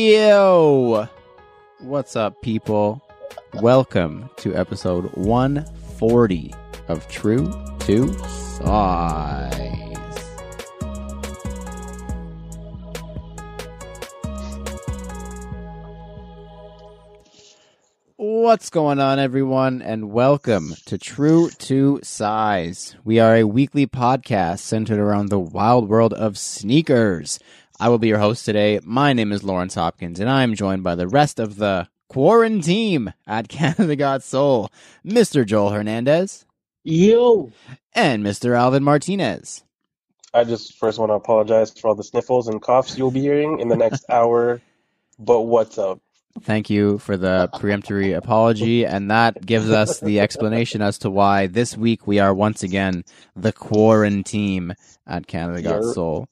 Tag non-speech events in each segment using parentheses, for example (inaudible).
Yo! What's up, people? Welcome to episode 140 of True to Size. What's going on, everyone, and welcome to True to Size. We are a weekly podcast centered around the wild world of sneakers. I will be your host today. My name is Lawrence Hopkins, and I am joined by the rest of the quarantine at (laughs) Canada Got Soul, Mr. Joel Hernandez Yo, and Mr. Alvin Martinez. I just first want to apologize for all the sniffles and coughs you'll be hearing in the next (laughs) hour. But what's up? Thank you for the peremptory apology, and that gives us the explanation as to why this week we are once again the quarantine at Canada Got Soul.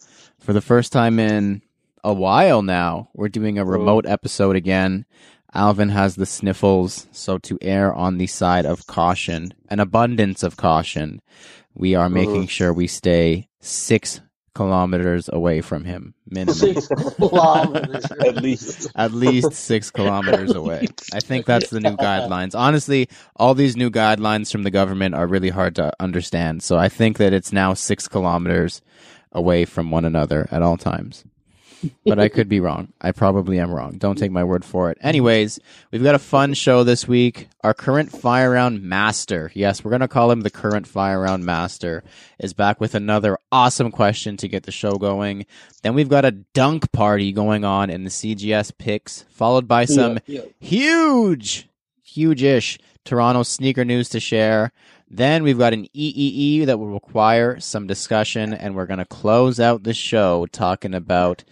For the first time in a while now, we're doing a remote episode again. Alvin has the sniffles, so to err on the side of caution, an abundance of caution, we are making sure we stay six kilometers away from him, minimum. six (laughs) kilometers. At least. at least six (laughs) kilometers away. I think that's the new (laughs) guidelines. Honestly, all these new guidelines from the government are really hard to understand. So I think that it's now six kilometers away from one another at all times. But I could be (laughs) wrong. I probably am wrong. Don't take my word for it. Anyways, we've got a fun show this week. Our current fire round master, yes, we're going to call him the current fire round master, is back with another awesome question to get the show going. Then we've got a dunk party going on in the CGS picks, followed by some Yeah, huge, huge-ish Toronto sneaker news to share. Then we've got an EEE that will require some discussion, and we're going to close out the show talking about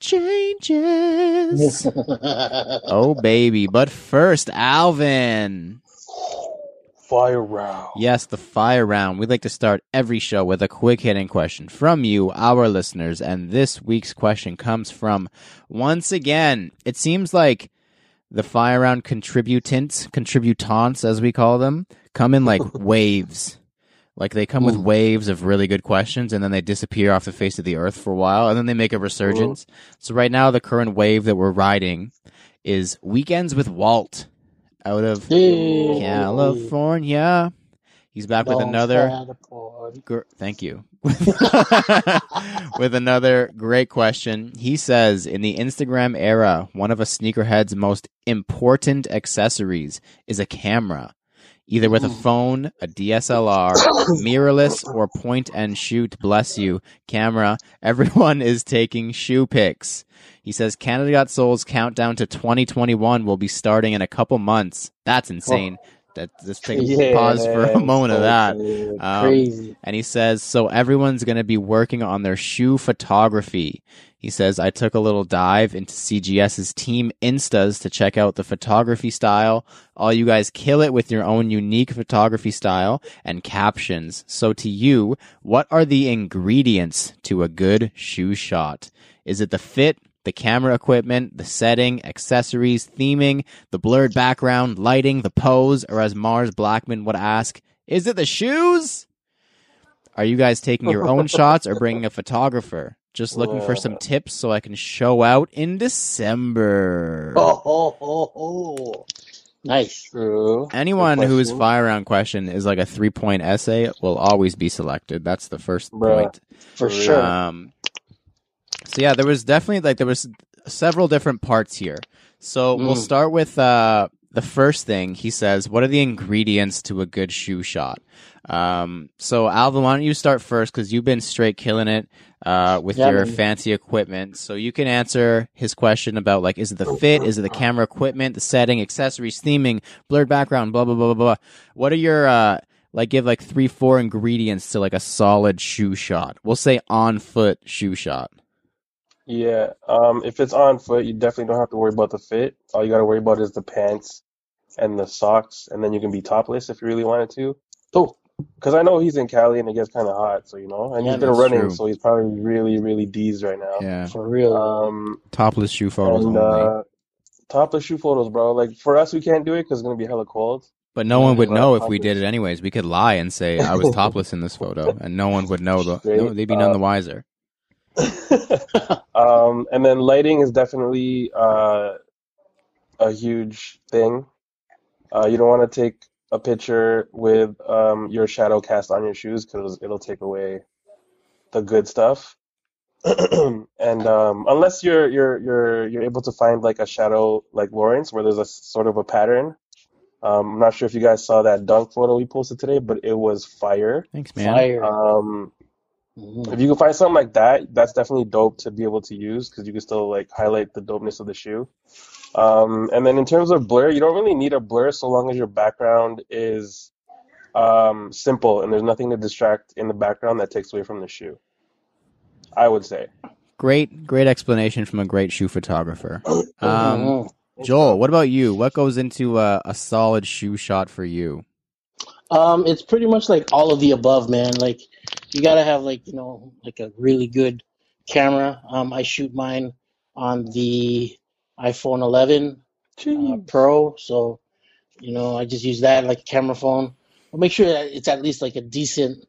changes. (laughs) oh, baby. But first, Alvin. Fire round. Yes, the fire round. We'd like to start every show with a quick hitting question from you, our listeners. And this week's question comes from, once again, it seems like the fire round contributants, contributants as we call them, come in like (laughs) waves. Like they come with waves of really good questions and then they disappear off the face of the earth for a while and then they make a resurgence. So right now the current wave that we're riding is Weekends with Walt out of. California. He's back with Don't another. start a party. Gr- thank you. (laughs) with another great question. He says In the Instagram era, one of a sneakerhead's most important accessories is a camera. Either with a phone, a DSLR, (coughs) mirrorless, or point and shoot, bless you, camera. Everyone (laughs) is taking shoe pics. He says Canada Got Soul's countdown to 2021 will be starting in a couple months. That's insane. That, let's take a Yeah, pause for a moment of that. Um, and he says, so everyone's going to be working on their shoe photography. He says, I took a little dive into CGS's team Instas to check out the photography style. All you guys kill it with your own unique photography style and captions. So to you, what are the ingredients to a good shoe shot? Is it the fit? The camera equipment, the setting, accessories, theming, the blurred background, lighting, the pose, or as Mars Blackmon would ask, is it the shoes? Are you guys taking your own (laughs) shots or bringing a photographer? Just looking for some tips so I can show out in December. Oh, oh, oh, oh. Nice. True. Anyone whose fire round question is like a three point essay will always be selected. That's the first Bruh. point. For For sure. Um, so yeah, there was definitely like there was several different parts here. So we'll Mm. start with uh, the first thing. He says, "What are the ingredients to a good shoe shot?" Um, so Alvin, why don't you start first because you've been straight killing it uh, with Yeah, your man. fancy equipment. So you can answer his question about like, is it the fit? Is it the camera equipment, the setting, accessories, theming, blurred background, blah blah blah blah blah. What are your uh, like give like three four ingredients to like a solid shoe shot? We'll say on foot shoe shot. Yeah. Um, if it's on foot, you definitely don't have to worry about the fit. All you got to worry about is the pants and the socks, and then you can be topless if you really wanted to. Oh, Because I know he's in Cali and it gets kind of hot, so you know, and Yeah, he's been that's running, true. so he's probably really, really D's right now. Yeah, for real. Um, topless shoe photos and only. uh, topless shoe photos, bro. Like for us, we can't do it because it's gonna be hella cold. But no one would know if we did it anyways. We could lie and say I was (laughs) topless in this photo, and no one would know. The, Straight no, they'd be none the up. wiser. (laughs) um, and then lighting is definitely uh, a huge thing. Uh, you don't want to take a picture with um, your shadow cast on your shoes because it'll take away the good stuff. (clears throat) And um, unless you're you're you're you're able to find like a shadow like Lawrence where there's a sort of a pattern. Um, I'm not sure if you guys saw that dunk photo we posted today, but it was fire. Thanks, man. Fire. Um, Mhm. if you can find something like that, that's definitely dope to be able to use because you can still like highlight the dopeness of the shoe. Um, and then in terms of blur, you don't really need a blur so long as your background is um, simple and there's nothing to distract in the background that takes away from the shoe. I would say. Great, great explanation from a great shoe photographer. (coughs) Um, Mhm. Joel, what about you? What goes into a, a solid shoe shot for you? Um, it's pretty much like all of the above, man. Like you gotta have like, you know, like a really good camera. Um, I shoot mine on the iPhone 11 uh, Pro, so you know, I just use that like a camera phone. But make sure that it's at least like a decent,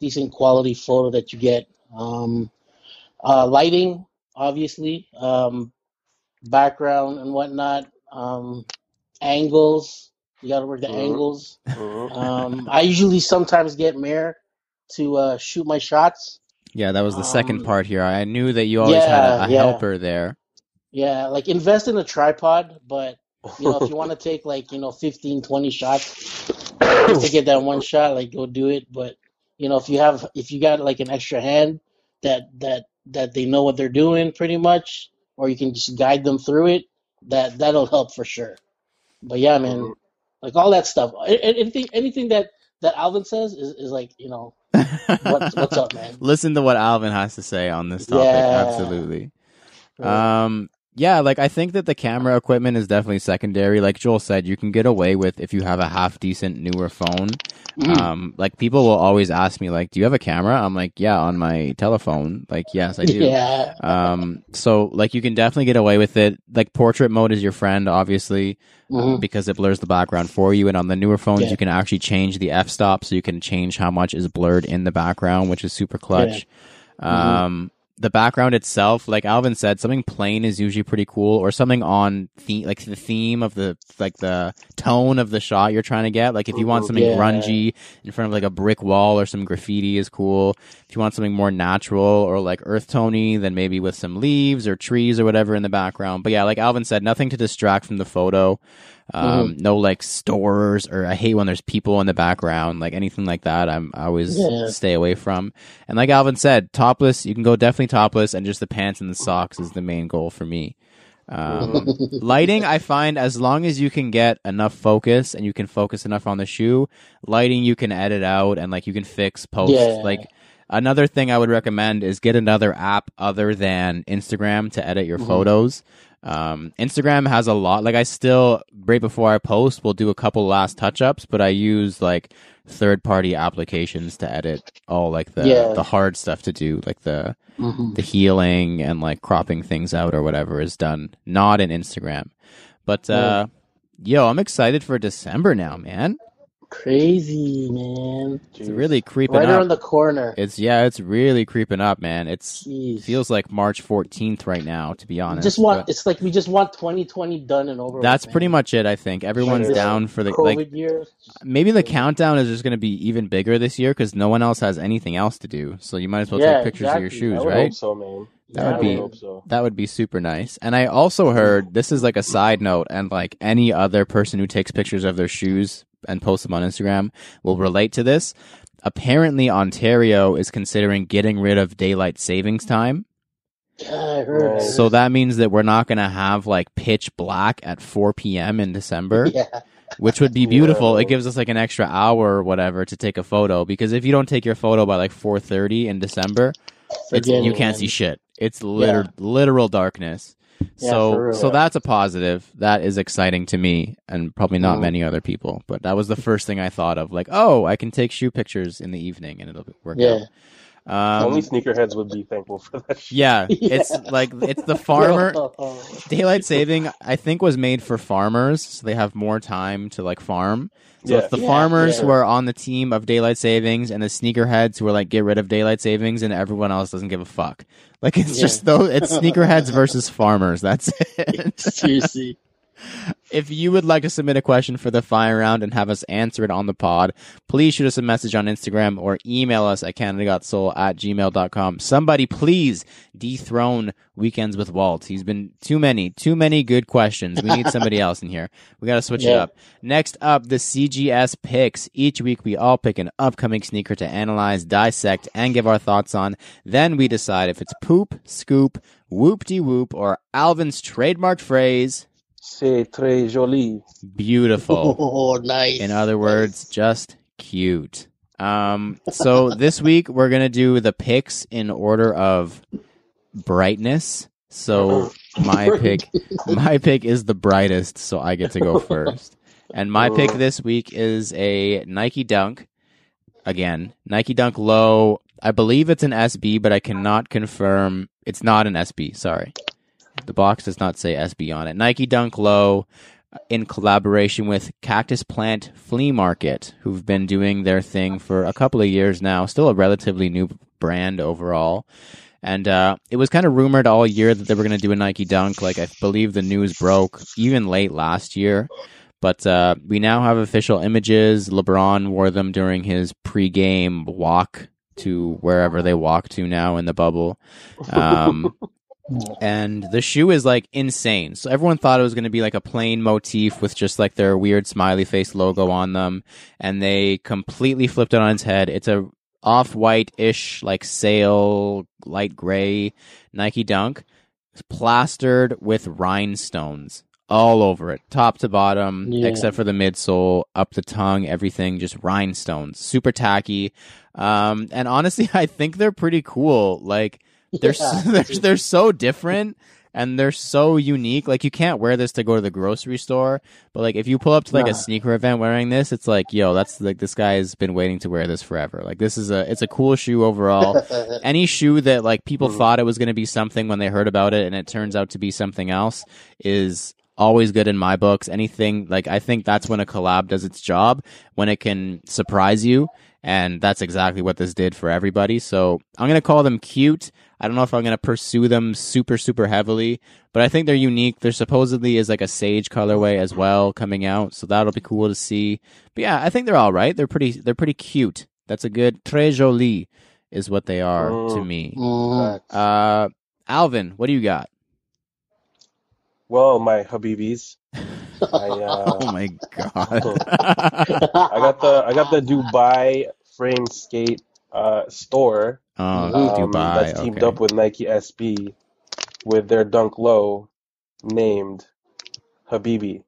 decent quality photo that you get. Um, uh, lighting, obviously, um, background and whatnot. Um, angles, you gotta work the Mhm. angles. Um, I usually sometimes get Mayor to uh, shoot my shots. Yeah, that was the second Um, part here. I knew that you always had a, a yeah. helper there. Yeah, like invest in a tripod, but you know, if you (laughs) want to take like, you know, 15, 20 shots to get that one shot, like go do it. But you know, if you have if you got like an extra hand that that that they know what they're doing pretty much, or you can just guide them through it, that that'll help for sure. But yeah, man, like all that stuff. Anything anything that that Alvin says is, is like, you know, what's what's up, man? (laughs) Listen to what Alvin has to say on this topic. Yeah. Absolutely. Um, yeah, like I think that the camera equipment is definitely secondary. Like Joel said, you can get away with if you have a half decent newer phone. Mhm. Um, like people will always ask me, like, "Do you have a camera?" I'm like, "Yeah, on my telephone." Like, yes, I do. Yeah. Um, so like you can definitely get away with it. Like portrait mode is your friend, obviously, Mhm. because it blurs the background for you. And on the newer phones, Yeah. you can actually change the f stop, so you can change how much is blurred in the background, which is super clutch. Mhm. Um, the background itself, like Alvin said, something plain is usually pretty cool, or something on the like the theme of the like the tone of the shot you're trying to get. Like if you want something Yeah. grungy in front of like a brick wall or some graffiti is cool. If you want something more natural or like earth tony, then maybe with some leaves or trees or whatever in the background. But yeah, like Alvin said, nothing to distract from the photo. Um, Mm-hmm. no like stores or I hate when there's people in the background, like anything like that. I'm I always Yeah. stay away from. And like Alvin said, topless, you can go definitely topless, and just the pants and the socks is the main goal for me. Um, (laughs) lighting, I find as long as you can get enough focus and you can focus enough on the shoe, lighting you can edit out and like you can fix post. Yeah. Like another thing I would recommend is get another app other than Instagram to edit your Mhm. photos. Um, Instagram has a lot. Like I still right before I post, we'll do a couple last touch ups, but I use like third party applications to edit all like the Yeah. the hard stuff to do, like the Mhm. the healing and like cropping things out or whatever is done not in Instagram. But uh yo, I'm excited for December now, man. Crazy, man. It's Jeez. really creeping Right up. around the corner. It's yeah, it's really creeping up, man. It's Jeez. feels like March 14th right now, to be honest. just want but it's like we just want 2020 done and over. that's with, pretty much it. I think everyone's Sure. down for the COVID like. year. Maybe the countdown is just going to be even bigger this year because no one else has anything else to do. So you might as well Yeah, take pictures of your exactly. I shoes, would right? hope so, man. That Yeah, would be- would so. That would be super nice. And I also heard this is like a side note, and like any other person who takes pictures of their shoes and post them on Instagram will relate to this. Apparently, Ontario is considering getting rid of daylight savings time. Yeah, I heard. Right. So that means that we're not going to have like pitch black at 4 p.m. in December, (laughs) yeah, which would be beautiful. Yeah. It gives us like an extra hour or whatever to take a photo because if you don't take your photo by like 4:30 in December, it's, you can't see shit. It's liter- literal darkness. Yeah, so real. so that's a positive. That is exciting to me and probably not Mhm. many other people. But that was the first thing I thought of. Like, oh, I can take shoe pictures in the evening and it'll work Yeah. out. Um, Only sneakerheads would be thankful for that. shit. yeah, (laughs) it's Yeah. like it's the farmer (laughs) daylight saving. I think was made for farmers, so they have more time to like farm. So Yeah. it's the Yeah, farmers yeah. who are on the team of daylight savings and the sneakerheads who are like get rid of daylight savings and everyone else doesn't give a fuck. Like it's Yeah. just though it's sneakerheads versus farmers. That's (laughs) it. Seriously. If you would like to submit a question for the fire round and have us answer it on the pod, please shoot us a message on Instagram or email us at canada.soul at gmail.com. Somebody please dethrone Weekends with Walt. He's been too many, too many good questions. We need (laughs) somebody else in here. We got to switch it up. Next up, the CGS picks. Each week we all pick an upcoming sneaker to analyze, dissect, and give our thoughts on. Then we decide if it's poop, scoop, whoop de whoop, or Alvin's trademark phrase, C'est très joli. beautiful. (laughs) Oh, nice. In other words, just cute. Um, so this week we're gonna do the picks in order of brightness. So my (laughs) pick, my pick is the brightest, so I get to go (laughs) first. And my pick this week is a Nike Dunk. Again, Nike Dunk Low. I believe it's an SB, but I cannot confirm. It's not an SB. Sorry, the box does not say SB on it. Nike Dunk Low in collaboration with Cactus Plant Flea Market, who've been doing their thing for a couple of years now. Still a relatively new brand overall. And uh, it was kind of rumored all year that they were going to do a Nike Dunk. Like, I believe the news broke even late last year. But uh, we now have official images. LeBron wore them during his pregame walk to wherever they walk to now in the bubble. Um, (laughs) and the shoe is like insane. So everyone thought it was going to be like a plain motif with just like their weird smiley face logo on them, and they completely flipped it on its head. It's a off-white ish like sail light gray Nike Dunk, it's plastered with rhinestones all over it, top to bottom, Yeah. except for the midsole, up the tongue, everything just rhinestones, super tacky. Um, and honestly, (laughs) I think they're pretty cool. Like they're Yeah. s (laughs) they're they're so different and they're so unique. Like you can't wear this to go to the grocery store, but like if you pull up to like Nah. a sneaker event wearing this, it's like, yo, that's like this guy's been waiting to wear this forever. Like this is a it's a cool shoe overall. (laughs) Any shoe that like people Mhm. thought it was going to be something when they heard about it and it turns out to be something else is always good in my books. Anything like I think that's when a collab does its job when it can surprise you and that's exactly what this did for everybody. So I'm gonna call them cute. I don't know if I'm gonna pursue them super super heavily, but I think they're unique. There supposedly is like a sage colorway as well coming out, so that'll be cool to see. But yeah, I think they're all right. They're pretty they're pretty cute. That's a good très joli is what they are to Mm. me. Uh, Alvin, what do you got? Well, my Habibis. I (laughs) uh, Oh my god. (laughs) (laughs) I got the I got the Dubai frame skate uh store oh, um, Dubai. that's teamed okay. up with Nike SB with their Dunk Low named Habibi.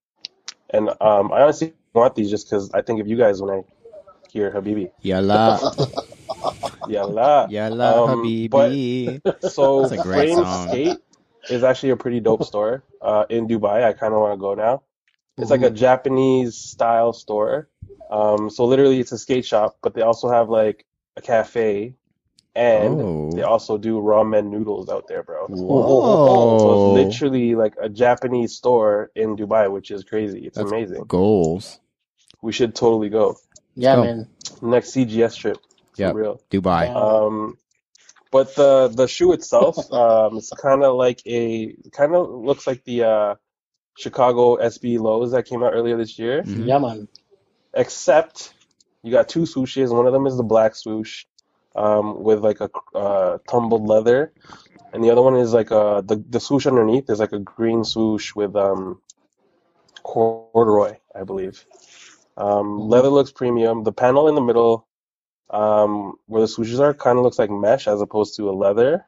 And um I honestly want these just because I think of you guys when I hear Habibi. Yalla, Yalla. yalla, Um, habibi. (laughs) So a great Frame. Skate is actually a pretty dope store uh, in Dubai. I kind of want to go now. It's like a Mhm. Japanese style store. Um, so literally, it's a skate shop, but they also have like a cafe, and Oh. they also do ramen noodles out there, bro. Whoa. So it's literally like a Japanese store in Dubai, which is crazy. It's That's amazing. Goals. We should totally go Yeah, go. man. next CGS trip. For Yep. real. Dubai. Um, but the the shoe itself, (laughs) um, it's kind of like a kind of looks like the uh, Chicago SB lows that came out earlier this year, Mhm. Yeah, man. except you got two swooshes. One of them is the black swoosh, um, with like a uh, tumbled leather, and the other one is like a the the swoosh underneath is like a green swoosh with um corduroy, I believe. Um, leather looks premium. The panel in the middle, um, where the swooshes are, kind of looks like mesh as opposed to a leather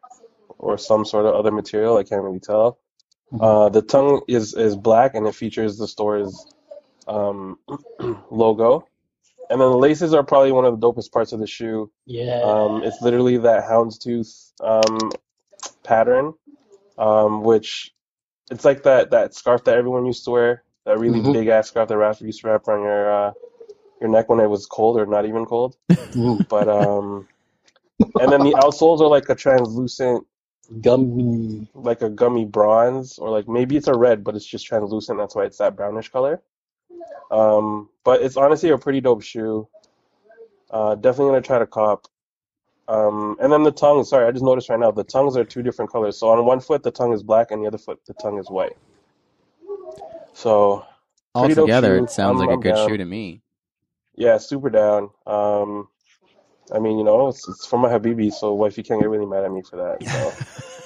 or some sort of other material. I can't really tell. Uh, the tongue is is black and it features the store's um, (clears throat) logo. And then the laces are probably one of the dopest parts of the shoe. Yeah. Um, it's literally that houndstooth um, pattern, um, which it's like that that scarf that everyone used to wear, that really Mhm. big ass scarf that Raph used to wrap around your uh, your neck when it was cold or not even cold. But um, and then the outsoles are like a translucent, Gummy. like a gummy bronze, or like maybe it's a red, but it's just translucent. That's why it's that brownish color. Um, but it's honestly a pretty dope shoe. Uh, definitely gonna try to cop. Um, and then the tongue. Sorry, I just noticed right now the tongues are two different colors. So on one foot the tongue is black, and the other foot the tongue is white. So Altogether, it sounds I'm- like a good down. shoe to me. yeah, super down. Um, I mean, you know, it's, it's from my Habibi, so wifey can't get really mad at me for that.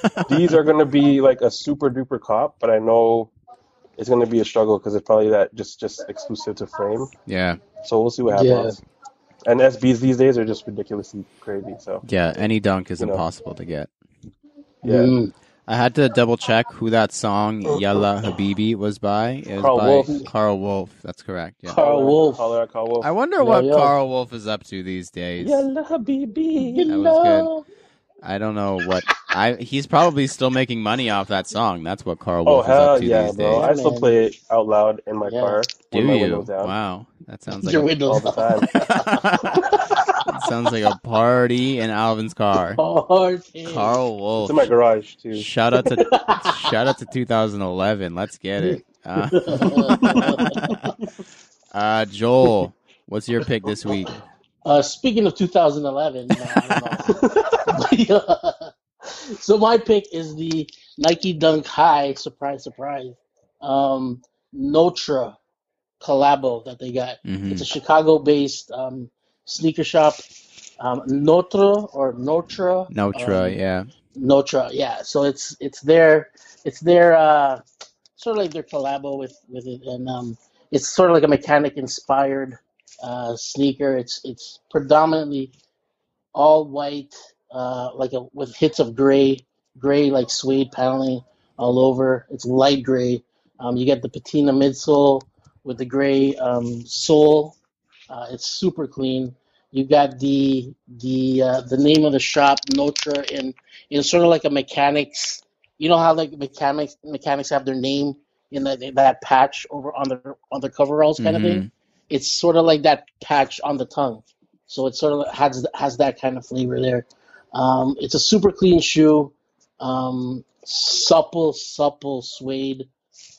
So (laughs) these are gonna be like a super duper cop, but I know it's gonna be a struggle because it's probably that just just exclusive to frame. yeah, So we'll see what happens. Yeah. happens. And SBs these days are just ridiculously crazy. So yeah. Any dunk is You know. impossible to get. yeah. Mm. I had to double check who that song "Yalla Habibi" was by. It was Karl by Wolf. Karl Wolf. That's correct. Yeah. Karl Wolf. Holler at Karl Wolf. I wonder Yo, what yo. Karl Wolf is up to these days. Yalla Habibi. That was good. I don't know what I. He's probably still making money off that song. That's what Karl Oh is hell up to yeah, these bro! days. I still play it out loud in my Yeah. car Do with my you? windows down Wow, that sounds like Your a, windows all the time. (laughs) It sounds like a party in Alvin's car. (laughs) Hard. Karl It's Wolf. in my garage too. Shout out to (laughs) shout out to 2011. Let's get it. Uh, uh, Joel, what's your pick this week? Uh, speaking of 2011, no, I don't know. (laughs) so my pick is the Nike Dunk High. Surprise, surprise. Um, Notra collabo that they got. Mhm. It's a Chicago-based um, sneaker shop. Um, Notre or Notre. Notra, um, yeah. Notra, yeah. So it's it's their it's their uh, sort of like their collabo with with it, and um, it's sort of like a mechanic inspired uh, sneaker. It's it's predominantly all white, uh, like a with hits of gray, gray like suede paneling all over. It's light gray. Um, you get the patina midsole with the gray um, sole. Uh, it's super clean. You got the the uh, the name of the shop Notra in in sort of like a mechanics. You know how like mechanics mechanics have their name in that that patch over on their on their coveralls kind of thing. It's sort of like that patch on the tongue, so it sort of has has that kind of flavor there. Um, it's a super clean shoe, um, supple supple suede.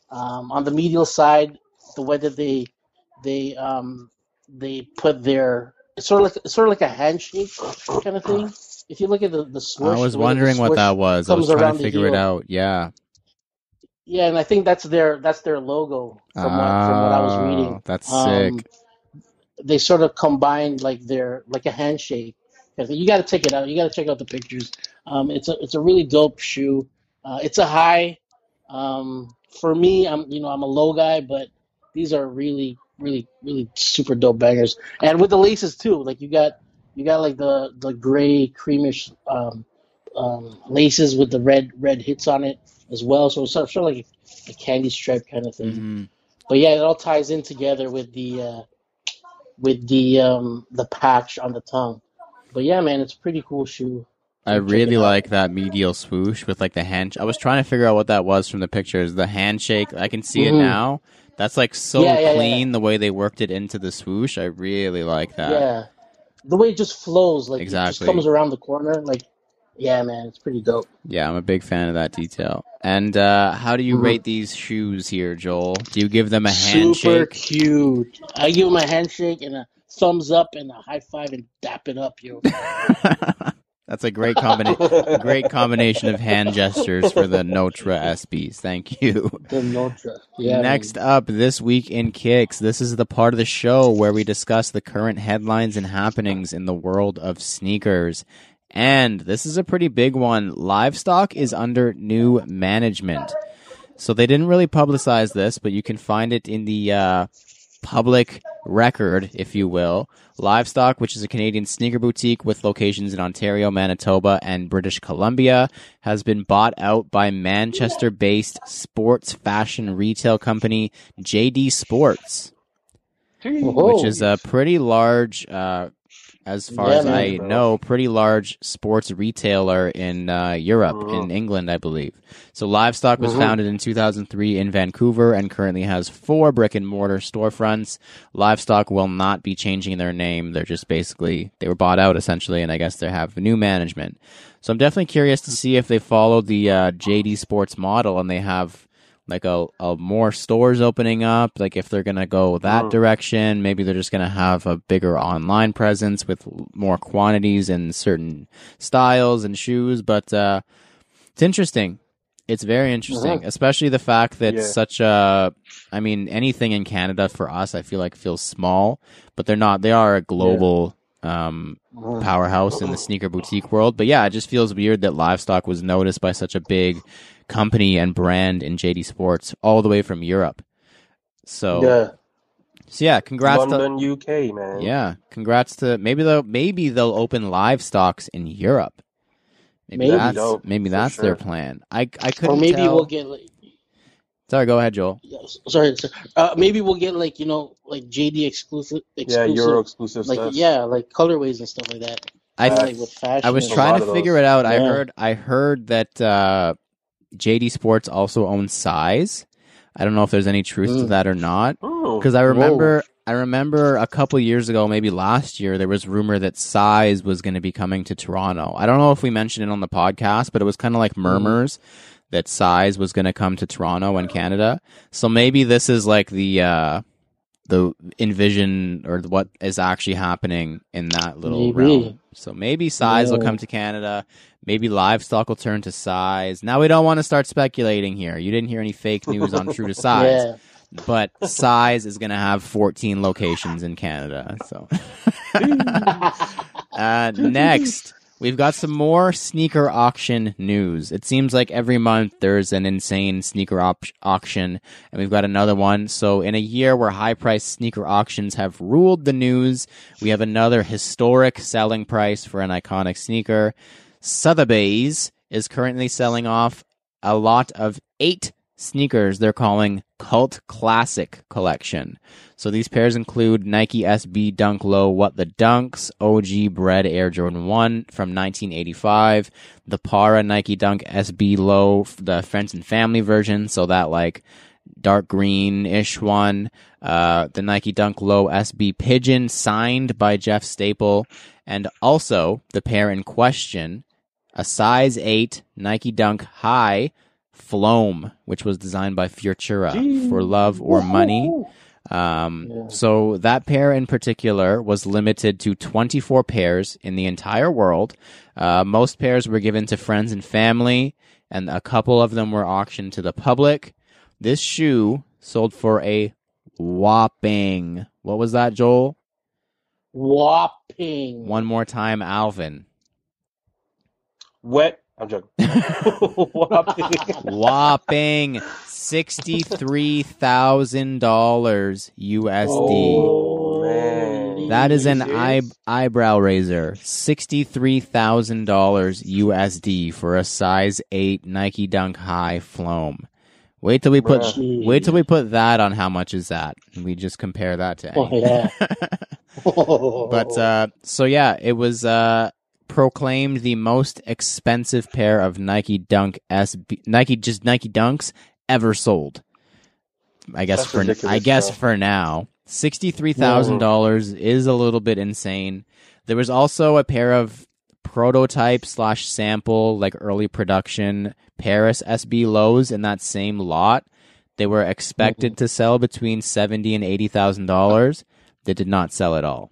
Um, on the medial side, the way that they they um, they put their it's sort of like it's sort of like a handshake kind of thing. If you look at the the swoosh, I was the way that the wondering what that was. I was trying to figure it out. Yeah. Yeah, and I think that's their that's their logo from what from what I was Oh, reading. That's Um, sick. they sort of combined like their like a handshake. You got to check it out. You got to check out the pictures. Um, it's a it's a really dope shoe. Uh, it's a high. Um, for me, I'm you know I'm a low guy, but these are really really really super dope bangers. And with the laces too, like you got you got like the the gray creamish um, um, laces with the red red hits on it as well. So it's sort of, sort of like a, candy stripe kind of thing. hmm But yeah, it all ties in together with the uh, with the um, the patch on the tongue. But yeah, man, it's a pretty cool shoe. I Check it really out. like that medial swoosh with like the hand. I was trying to figure out what that was from the pictures. The handshake, I can see it Mhm. now. That's like so Yeah, yeah, yeah. clean the way they worked it into the swoosh. I really like that. Yeah, the way it just flows, like it Exactly. just comes around the corner. Like, yeah, man, it's pretty dope. Yeah, I'm a big fan of that detail. And uh, how do you Mhm. rate these shoes here, Joel? Do you give them a handshake? Super handshake? cute. I give him a handshake and a thumbs up and a high five and dap it up, yo. (laughs) That's a great combination. great combination of hand gestures for the Notra SBs. Thank you. The Notra. Yeah. Next up, this week in Kicks, this is the part of the show where we discuss the current headlines and happenings in the world of sneakers. And this is a pretty big one. Livestock is under new management. So they didn't really publicize this, but you can find it in the uh, public record, if you will. Livestock, which is a Canadian sneaker boutique with locations in Ontario, Manitoba, and British Columbia, has been bought out by Manchester based sports fashion retail company JD Sports, Whoa. which is a pretty large, uh, as far Yeah, as I man. know, pretty large sports retailer in uh, Europe, in England, I believe. So Livestock was Mhm. founded in 2003 in Vancouver and currently has four brick and mortar storefronts. Livestock will not be changing their name. They're just basically they were bought out essentially, and I guess they have new management. So I'm definitely curious to see if they follow the uh, JD Sports model and they have like a, a more stores opening up. Like if they're gonna go that Mm. direction, maybe they're just gonna have a bigger online presence with more quantities and certain styles and shoes. But uh, it's interesting. It's very interesting, especially the fact that Yeah. such a. I mean, anything in Canada for us, I feel like feels small, but they're not. They are a global. Um, Mhm. powerhouse in the sneaker boutique world. But yeah, it just feels weird that Livestock was noticed by such a big company and brand in JD Sports all the way from Europe. So Yeah. so yeah, congrats to London, UK, man. yeah, congrats to maybe they'll maybe they'll open Livestocks in Europe. Maybe, Maybe. that's Dope, maybe for that's their plan. I I couldn't Or maybe tell. we'll get like, Sorry, go ahead, Joel. yeah, sorry, sorry. Uh, maybe we'll get like you know like JD exclusive, Yeah, exclusive, Euro exclusive like stuff. yeah, like colorways and stuff like that. I like with. I was trying to figure it out. I heard I heard that uh, JD Sports also owns Size. I don't know if there's any truth to Mm. that or not. Oh, because I remember I remember a couple years ago, maybe last year, there was rumor that Size was going to be coming to Toronto. I don't know if we mentioned it on the podcast, but it was kind of like murmurs that Size was going to come to Toronto and Canada. So maybe this is like the uh, the envision or what is actually happening in that little Maybe. realm. So maybe Size will come to Canada. Maybe livestock will turn to size. Now we don't want to start speculating here. You didn't hear any fake news on True to (laughs) Size yeah. but size is going to have 14 locations in Canada. So, (laughs) (laughs) uh, next, we've got some more sneaker auction news. It seems like every month there's an insane sneaker op- auction, and we've got another one. So, in a year where high price sneaker auctions have ruled the news, we have another historic selling price for an iconic sneaker. Sotheby's is currently selling off a lot of eight sneakers they're calling Cult Classic Collection. So these pairs include Nike SB Dunk Low What the Dunks, OG Bread Air Jordan 1 from 1985, the Parra Nike Dunk SB Low, the Friends and Family version, so that like dark green-ish one, uh, the Nike Dunk Low SB Pigeon signed by Jeff Staple, and also the pair in question, a size 8 Nike Dunk High FLOM, which was designed by Futura for love or money. Um, Yeah. So that pair in particular was limited to 24 pairs in the entire world. Uh, most pairs were given to friends and family, and a couple of them were auctioned to the public. This shoe sold for a whopping, what was that, Joel? Whopping. One more time, Alvin. Wet. I'm joking. (laughs) Whopping. whopping $63,000 USD. Oh, man. That is an eye, eyebrow raiser. Sixty-three thousand dollars USD for a size eight Nike Dunk High FLOM. Wait till we put Bruh. wait till we put that on how much is that? And we just compare that to Oh, yeah. (laughs) but uh, so yeah, it was uh, proclaimed the most expensive pair of Nike Dunk SB Nike just Nike Dunks ever sold. I guess That's for I guess for now, sixty three thousand dollars is a little bit insane. There was also a pair of prototype slash sample like early production Paris SB lows in that same lot. They were expected to sell between seventy and eighty thousand dollars. They did not sell at all.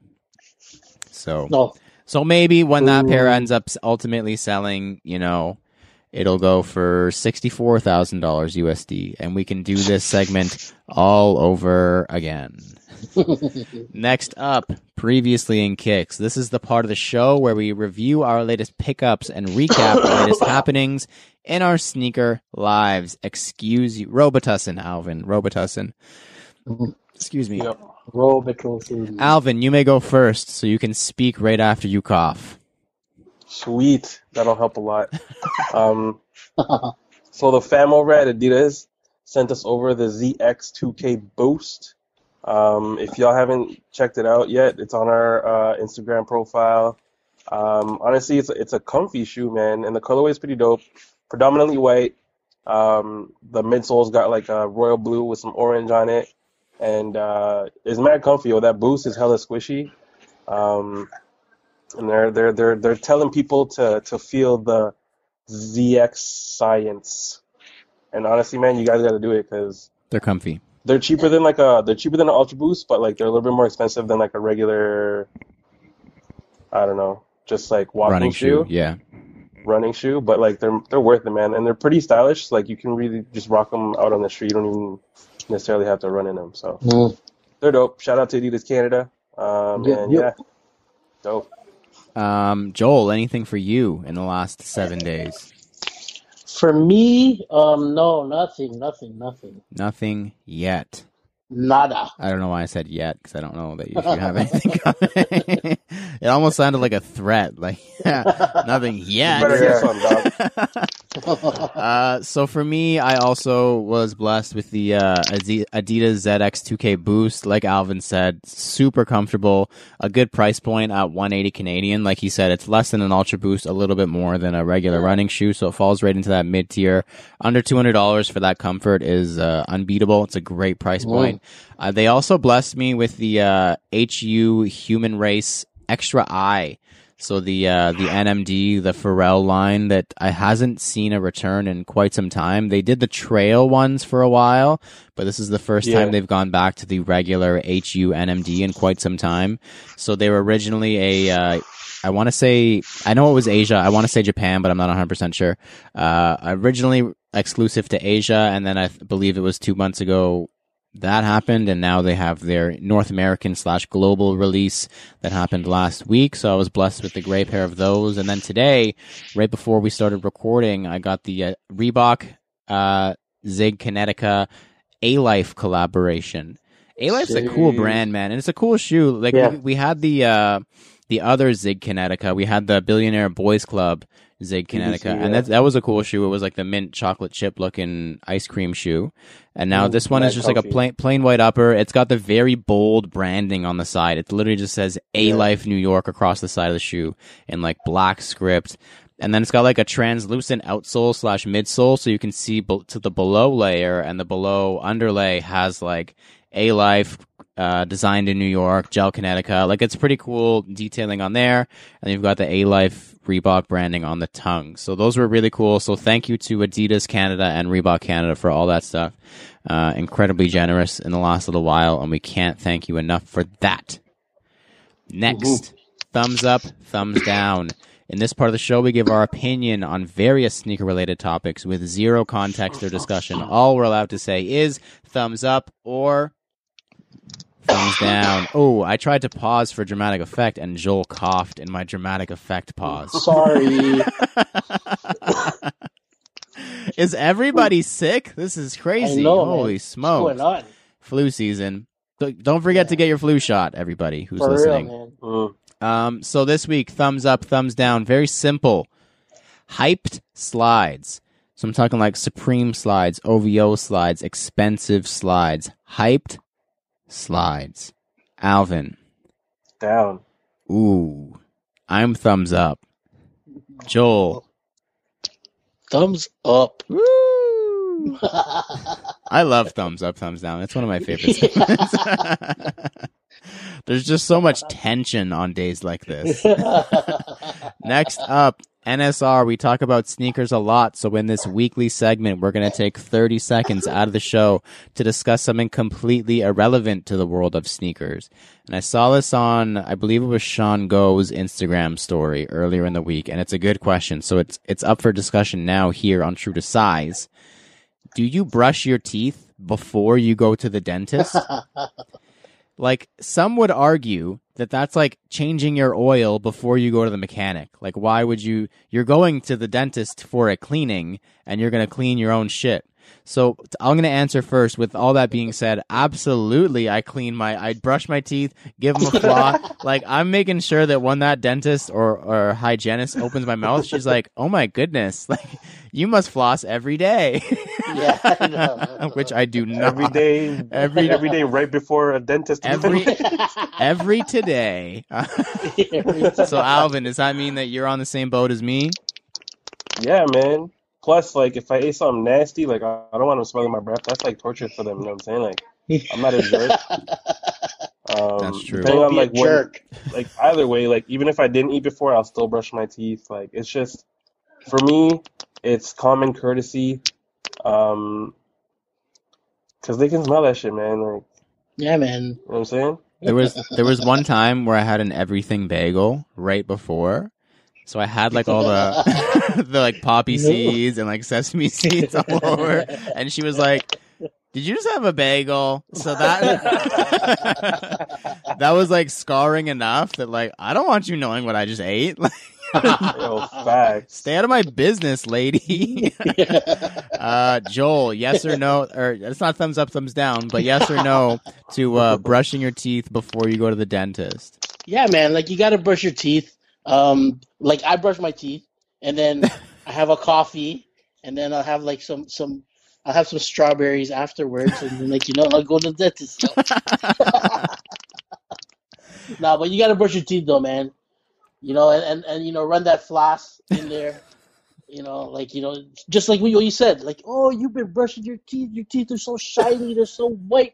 So no. So maybe when that pair ends up ultimately selling, you know, it'll go for sixty-four thousand dollars USD, and we can do this segment all over again. (laughs) Next up, previously in Kicks. This is the part of the show where we review our latest pickups and recap the latest (laughs) happenings in our sneaker lives. Excuse you, Robitussin, Alvin, Robitussin. Excuse me, Yep. Roll the Robitussin. Alvin. You may go first, so you can speak right after you cough. Sweet. That'll help a lot. (laughs) Um, so the Famo Red Adidas sent us over the ZX2K Boost. Um, if y'all haven't checked it out yet, it's on our uh, Instagram profile. Um, honestly, it's a, it's a comfy shoe, man, and the colorway is pretty dope. Predominantly white. Um, the midsole's got like a royal blue with some orange on it, and uh, it's mad comfy. Oh, that Boost is hella squishy. Um, and they're they're they're they're telling people to to feel the ZX science, And honestly, man, you guys got to do it because They're comfy. they're cheaper than like a they're cheaper than an Ultra Boost, but like they're a little bit more expensive than like a regular. I don't know, just like walking Running shoe, shoe. Yeah. running shoe. But like they're they're worth it, man, and they're pretty stylish. Like you can really just rock them out on the street. You don't even necessarily have to run in them. So Mm. they're dope. Shout out to Adidas Canada. Um, Yep, and yep. yeah, dope. Um, Joel, anything for you in the last seven days? For me, um, no, nothing, nothing, nothing, Nothing yet. nada. I don't know why I said yet because I don't know that you should have anything (laughs) coming. it almost sounded like a threat. Like (laughs) nothing yet. better get some, dog. (laughs) uh, so for me, I also was blessed with the uh, Adidas ZX 2K Boost. Like Alvin said, super comfortable, a good price point at 180 Canadian. Like he said, it's less than an Ultra Boost, a little bit more than a regular running shoe, so it falls right into that mid tier. Under $200 for that comfort is uh, unbeatable. It's a great price point. Uh, they also blessed me with the uh, HU Human Race Extra Eye. So the uh, the NMD, the Pharrell line that I hasn't seen a return in quite some time. They did the trail ones for a while, but this is the first Yeah. time they've gone back to the regular HU NMD in quite some time. So they were originally a uh, I want to say I know it was Asia. I want to say Japan, but I'm not 100 percent sure. Uh, originally exclusive to Asia, and then I th- believe it was two months ago that happened, and now they have their North American slash global release that happened last week. So I was blessed with the gray pair of those, and then today, right before we started recording, I got the uh, Reebok uh, Zig Kinetica Alife collaboration. Alife's a cool brand, man, and it's a cool shoe. Like Yeah. we, we had the uh, the other Zig Kinetica, we had the Billionaire Boys Club Zig yeah. and that that was a cool shoe. It was like the mint chocolate chip looking ice cream shoe, and now Ooh, this one is just like a plain plain white upper. It's got the very bold branding on the side. It literally just says A. Life New York across the side of the shoe in like black script. And then it's got like a translucent outsole slash midsole, so you can see be- to the below layer, and the below underlay has like Alife, uh, designed in New York, Gel Connecticut. Like it's pretty cool detailing on there. And you've got the Alife Reebok branding on the tongue. So those were really cool. So thank you to Adidas Canada and Reebok Canada for all that stuff. Uh, incredibly generous in the last little while, and we can't thank you enough for that. Next, thumbs up, thumbs down. In this part of the show, we give our opinion on various sneaker related topics with zero context or discussion. All we're allowed to say is thumbs up or thumbs down. Oh, I tried to pause for dramatic effect, and Joel coughed in my dramatic effect pause. Sorry. (laughs) is everybody sick? This is crazy. I know, man. Holy What's going on? Flu season. So Don't forget to get your flu shot, everybody who's For listening. real, man. Mm. Um, so this week, thumbs up, thumbs down. Very simple. Hyped slides. So I'm talking like Supreme slides, OVO slides, expensive slides. Hyped slides. Alvin. Down. Ooh. I'm thumbs up. Joel. Thumbs up. Woo! I love thumbs up, thumbs down. It's one of my favorites. (laughs) statements. (laughs) There's just so much tension on days like this. (laughs) Next up, NSR. We talk about sneakers a lot, so in this weekly segment, we're going to take 30 seconds out of the show to discuss something completely irrelevant to the world of sneakers. And I saw this on, I believe it was Sean Go's Instagram story earlier in the week, and it's a good question. So it's it's up for discussion now here on True to Size. Do you brush your teeth before you go to the dentist? (laughs) like some would argue that that's like changing your oil before you go to the mechanic. Like why would you you're going to the dentist for a cleaning and you're going to clean your own shit. So I'm going to answer first with all that being said, absolutely I clean my I brush my teeth, give them a (laughs) floss. like I'm making sure that when that dentist or or hygienist opens my mouth, she's like, "Oh my goodness, (laughs) like you must floss every day." Yeah, (laughs) I know. Which I do not. Every day, Every- every day, right before a dentist. Every every today. so Alvin, does that mean that you're on the same boat as me? yeah, man. Plus, like, if I ate something nasty, like, I, I don't want them smelling my breath. That's like torture for them. You know what I'm saying? Like, I'm not a jerk. (laughs) Um, That's true. Depending Don't on be a like what, jerk. like either way, like even if I didn't eat before, I'll still brush my teeth. Like it's just for me, it's common courtesy. Um, cause they can smell that shit, man. Like, Yeah, man. you know what I'm saying? There was there was one time where I had an everything bagel right before. So I had like all the (laughs) (laughs) the like poppy No. seeds and like sesame seeds (laughs) all over. And she was like, Did you just have a bagel? So that (laughs) that was like scarring enough that like I don't want you knowing what I just ate. Like Yo, facts. stay out of my business, lady. uh Joel, yes or no or it's not thumbs up, thumbs down, but yes or no to uh brushing your teeth before you go to the dentist. yeah, man. Like you got to brush your teeth. Um, like I brush my teeth, and then (laughs) I have a coffee, and then I'll have like some some. I'll have some strawberries afterwards, and then like you know I'll go to the dentist. (laughs) (laughs) nah, but you got to brush your teeth though, man. You know, and, and and you know run that floss in there. You know, like you know, just like what you said, like oh, you've been brushing your teeth. Your teeth are so shiny. They're so white.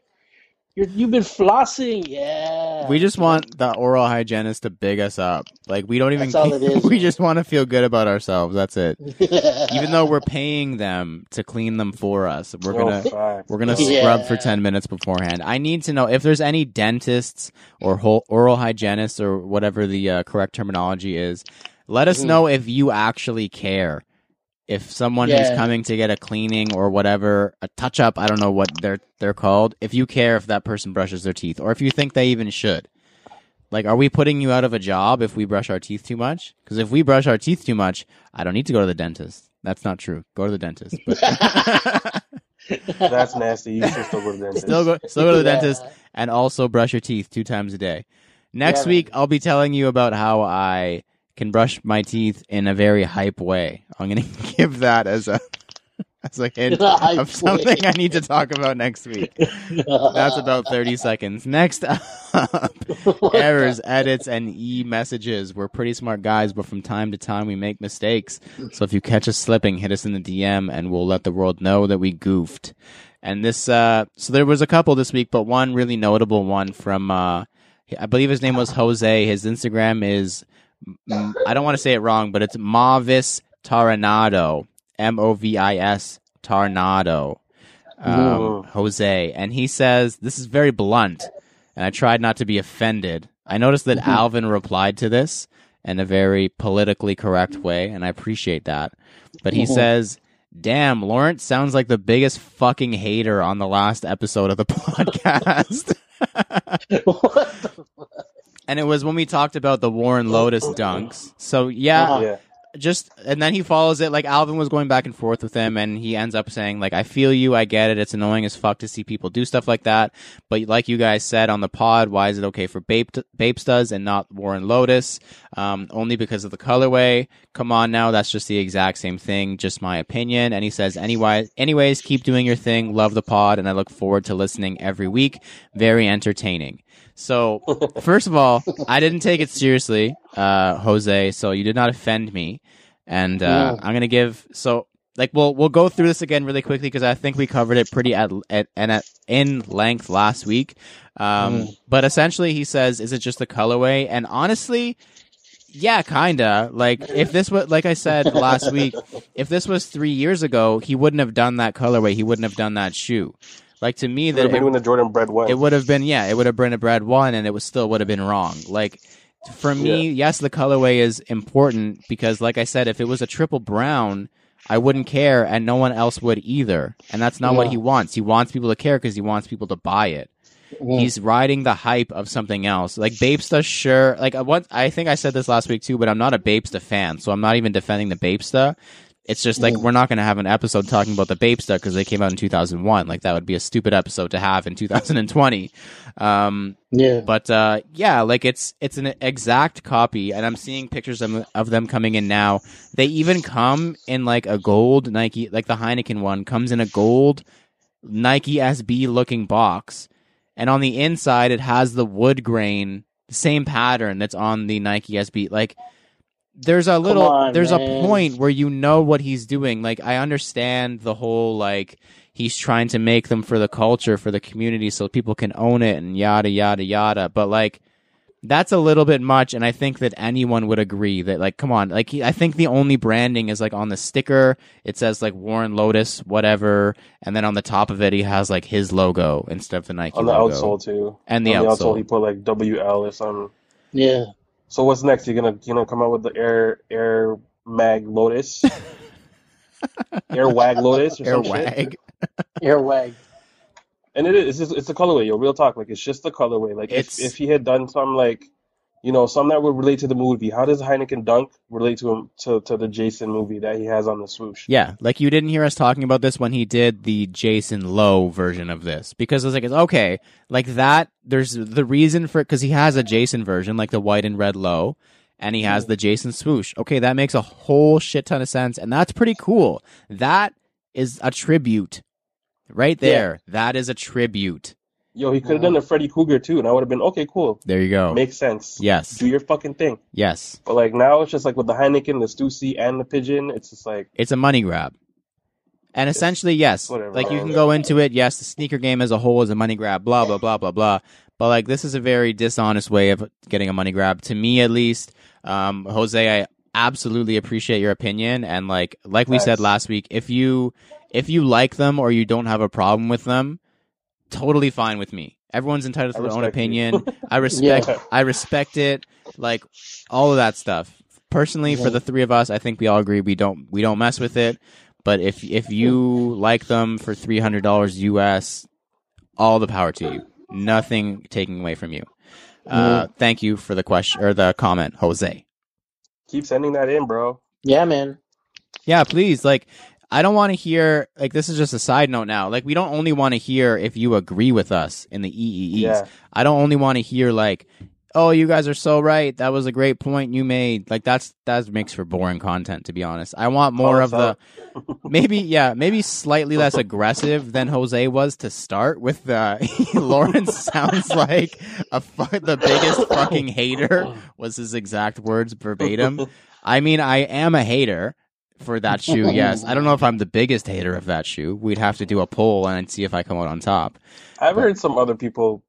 You're, you've been flossing, yeah. We just want the oral hygienist to big us up. Like we don't even. That's all it is, (laughs) we just want to feel good about ourselves. That's it. Even (laughs) Even though we're paying them to clean them for us, we're gonna facts, we're gonna bro. Yeah. scrub for ten minutes beforehand. I need to know if there's any dentists or whole, oral hygienists or whatever the uh, correct terminology is. Let us Mhm. know if you actually care. If someone who's Yeah. coming to get a cleaning or whatever, a touch up, I don't know what they're they're called. If you care if that person brushes their teeth, or if you think they even should. Like, are we putting you out of a job if we brush our teeth too much? Because if we brush our teeth too much, I don't need to go to the dentist. That's not true. Go to the dentist. But (laughs) That's nasty. You should still go to the dentist. (laughs) still go, still go to the Yeah. dentist, and also brush your teeth two times a day. Next Yeah, week, man. I'll be telling you about how I can brush my teeth in a very hype way. I'm gonna (laughs) give that as a as a hint In (laughs) a hype of something. I need to talk about next week. That's about 30 seconds. Next up, (laughs) errors, edits, and e messages. We're pretty smart guys, but from time to time we make mistakes. So if you catch us slipping, hit us in the DM and we'll let the world know that we goofed. And this, uh, so there was a couple this week, but one really notable one from, uh, I believe his name was Jose. His Instagram is, I don't want to say it wrong, but it's Mavis Taranado. M O V I S Tornado. Um, Jose. And he says, this is very blunt, and I tried not to be offended. I noticed that Mhm. Alvin replied to this in a very politically correct way, and I appreciate that. But he Mhm. says, Damn, Lawrence sounds like the biggest fucking hater on the last episode of the (laughs) podcast. (laughs) What the? And it was when we talked about the Warren Lotas dunks. So yeah, Uh-huh. Yeah. just and then he follows it. Like Alvin was going back and forth with him and he ends up saying like I feel you I get it it's annoying as fuck to see people do stuff like that but like you guys said on the pod why is it okay for Bape does and not Warren Lotas? Um, only because of the colorway. Come on now that's just the exact same thing just my opinion. And he says anyway anyways keep doing your thing love the pod and I look forward to listening every week. Very entertaining so (laughs) first of all, I didn't take it seriously, uh, Jose. So you did not offend me, and uh, Mm. I'm gonna give. So like we'll we'll go through this again really quickly because I think we covered it pretty at at and at in length last week. Um, Mm. But essentially, he says, "Is it just the colorway?" And honestly. Yeah, kinda. Like if this was, like I said last week, if this was three years ago, he wouldn't have done that colorway. He wouldn't have done that shoe. Like to me, that doing the Jordan bread one. it would have been yeah it would have been a bread one and it was still would have been wrong. Like for me yes the colorway is important because like i said if it was a triple brown i wouldn't care and no one else would either. And that's not what he wants. He wants people to care because he wants people to buy it. Mm. he's riding the hype of something else. Like Bapesta sure. Like i think i said this last week too but i'm not a Bapesta fan so i'm not even defending the Bapesta it's just like we're not going to have an episode talking about the Bapesta because they came out in 2001 like that would be a stupid episode to have in 2020 (laughs) um Yeah. but uh, yeah, like it's it's an exact copy, and I'm seeing pictures of, of them coming in now. They even come in like a gold Nike, like the Heineken one comes in a gold Nike SB looking box, and on the inside it has the wood grain, the same pattern that's on the Nike SB. Like there's a little, on, there's a point where you know what he's doing. Like I understand the whole like he's trying to make them for the culture, for the community, so people can own it and yada yada yada. But like, that's a little bit much, and I think that anyone would agree that like, come on, like he, I think the only branding is like on the sticker it says like Warren Lotas whatever, and then on the top of it he has like his logo instead of the Nike On the logo outsole too. and the on the outsole, outsole. he put like WL or something. Yeah. So what's next? You're gonna you know come out with the Air Air Mag Lotus, (laughs) Air Wag Lotus or Air some shit? (laughs) wag. And it is it's, just, it's a colorway, yo. Real talk, like it's just the colorway. Like It's- if if he had done some like, you know, some that would relate to the movie. How does Heineken Dunk relate to him to to the Jason movie that he has on the swoosh? Yeah, like you didn't hear us talking about this when he did the Jason Lowe version of this because I was like, it's okay, like that. There's the reason for it because he has a Jason version, like the white and red low, and he has the Jason swoosh. Okay, that makes a whole shit ton of sense, and that's pretty cool. That is a tribute, right there. That is a tribute. Yo, he could have done the Freddy Krueger too, and I would have been okay, cool, There you go. makes sense. yes, Do your fucking thing. yes, But like now, it's just like with the Heineken, the Stussy, and the pigeon. It's just like it's a money grab. And essentially, yes, whatever. like you can go into it. Yes, the sneaker game as a whole is a money grab. Blah blah blah blah blah. But like this is a very dishonest way of getting a money grab, to me at least. Um, Jose, I absolutely appreciate your opinion, and like like we said last week, if you if you like them or you don't have a problem with them, totally fine with me. Everyone's entitled to their own opinion. (laughs) I respect Yeah. I respect it. Like all of that stuff. Personally, for the three of us, I think we all agree we don't we don't mess with it. But if if you like them for three hundred dollars US, all the power to you. Nothing taking away from you. Uh, thank you for the question or the comment, Jose. keep sending that in, bro. Yeah, man. Yeah, please. Like, I don't want to hear like this is just a side note now. Like, we don't only want to hear if you agree with us in the EEEs. Yeah. I don't only want to hear like, oh, you guys are so right. That was a great point you made. Like, that's that makes for boring content, to be honest. I want more Call of us the (laughs) maybe yeah maybe slightly less (laughs) aggressive than Jose was to start with. The (laughs) Lawrence sounds like a fu- the biggest fucking hater was his exact words verbatim. I mean, I am a hater for that shoe. Yes, I don't know if I'm the biggest hater of that shoe. We'd have to do a poll and see if I come out on top. I've heard some other people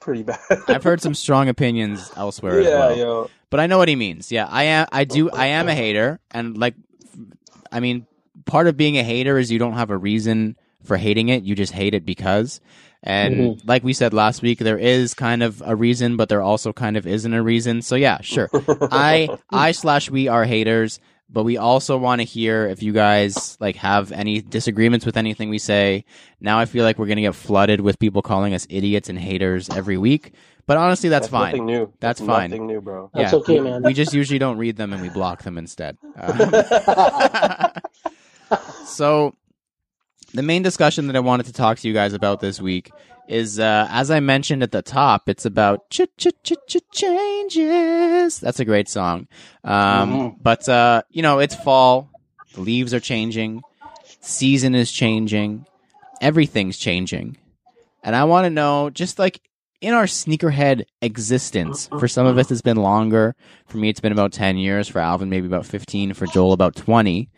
pretty bad. I've heard some strong opinions elsewhere as well. yo. But I know what he means. Yeah, I am. I do. I am a hater, and like, I mean, part of being a hater is you don't have a reason for hating it. You just hate it because. And mm-hmm. like we said last week, there is kind of a reason, but there also kind of isn't a reason. So yeah, sure. (laughs) I I slash we are haters, but we also want to hear if you guys like have any disagreements with anything we say. Now I feel like we're gonna get flooded with people calling us idiots and haters every week. But honestly, that's, fine. Nothing new. That's fine. Nothing new, bro. That's okay, man. We just usually don't read them and we block them instead. (laughs) Um, (laughs) so, the main discussion that I wanted to talk to you guys about this week is, uh, as I mentioned at the top, it's about ch ch ch ch changes. That's a great song. Um, Mhm. But, uh, you know, it's fall. The leaves are changing. Season is changing. Everything's changing. And I want to know, just like in our sneakerhead existence, for some of us it's been longer. For me, it's been about 10 years. For Alvin, maybe about 15. For Joel, about 20.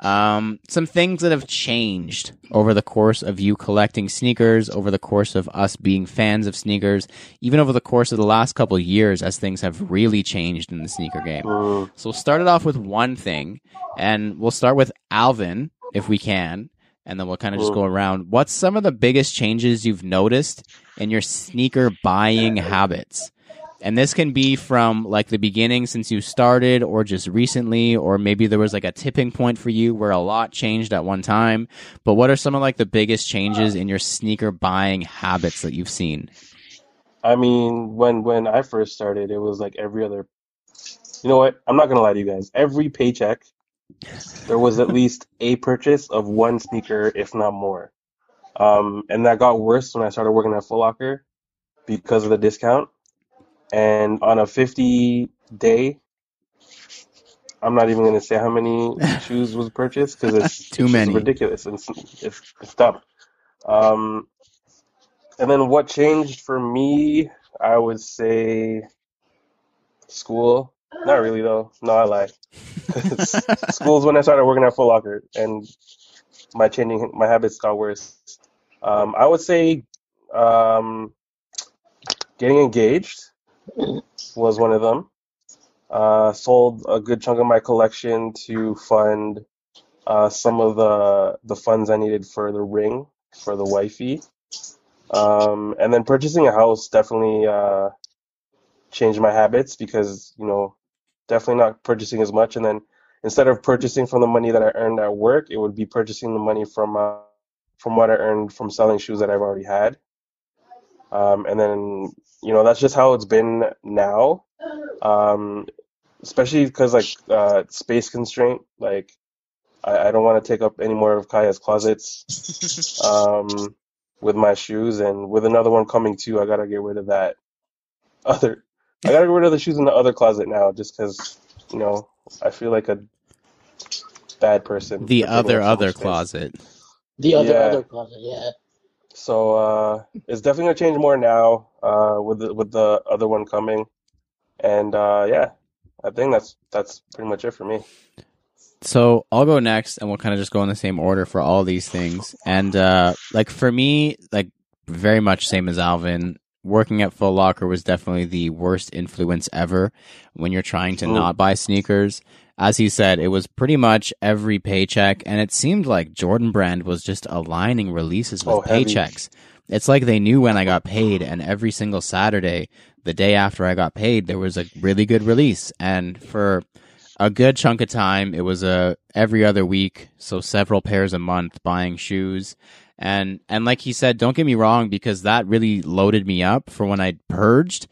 Um, some things that have changed over the course of you collecting sneakers, over the course of us being fans of sneakers, even over the course of the last couple of years as things have really changed in the sneaker game. Mm, So we'll start it off with one thing, and we'll start with Alvin, if we can, and then we'll kind of just go around. What's some of the biggest changes you've noticed in your sneaker buying habits? And this can be from like the beginning since you started, or just recently, or maybe there was like a tipping point for you where a lot changed at one time. But what are some of like the biggest changes in your sneaker buying habits that you've seen? I mean, when when I first started, it was like every other. You know what? I'm not gonna lie to you guys. Every paycheck, there was at least a purchase of one sneaker, if not more. Um, and that got worse when I started working at Foot Locker because of the discount. And on a 50 day, I'm not even gonna say how many shoes was purchased because it's (laughs) Too it's many. ridiculous. It's it's, it's dumb. Um, and then what changed for me, I would say school. Not really though. No, I lied. (laughs) School's when I started working at Foot Locker and my changing my habits got worse. Um, I would say um, getting engaged was one of them. Uh, sold a good chunk of my collection to fund uh, some of the the funds I needed for the ring for the wifey. Um, and then purchasing a house definitely uh, changed my habits because you know definitely not purchasing as much. And then instead of purchasing from the money that I earned at work, it would be purchasing the money from uh, from what I earned from selling shoes that I've already had. Um, and then you know that's just how it's been now. Um, especially because like uh, space constraint, like I, I don't want to take up any more of Kaya's closets um, with my shoes, and with another one coming too, I gotta get rid of that other. I gotta get rid of the shoes in the other closet now, just because you know I feel like a bad person. the other other space. closet. The other Yeah. other closet, yeah. So uh, it's definitely gonna change more now uh, with the, with the other one coming, and uh, yeah, I think that's that's pretty much it for me. So I'll go next, and we'll kind of just go in the same order for all these things. And uh, like for me, like very much same as Alvin. Working at Foot Locker was definitely the worst influence ever when you're trying to Mm. not buy sneakers. As he said, it was pretty much every paycheck, and it seemed like Jordan Brand was just aligning releases with Oh, heavy. paychecks. It's like they knew when I got paid, and every single Saturday, the day after I got paid, there was a really good release. And for a good chunk of time, it was a every other week, so several pairs a month buying shoes. And and like he said, don't get me wrong, because that really loaded me up for when I purged,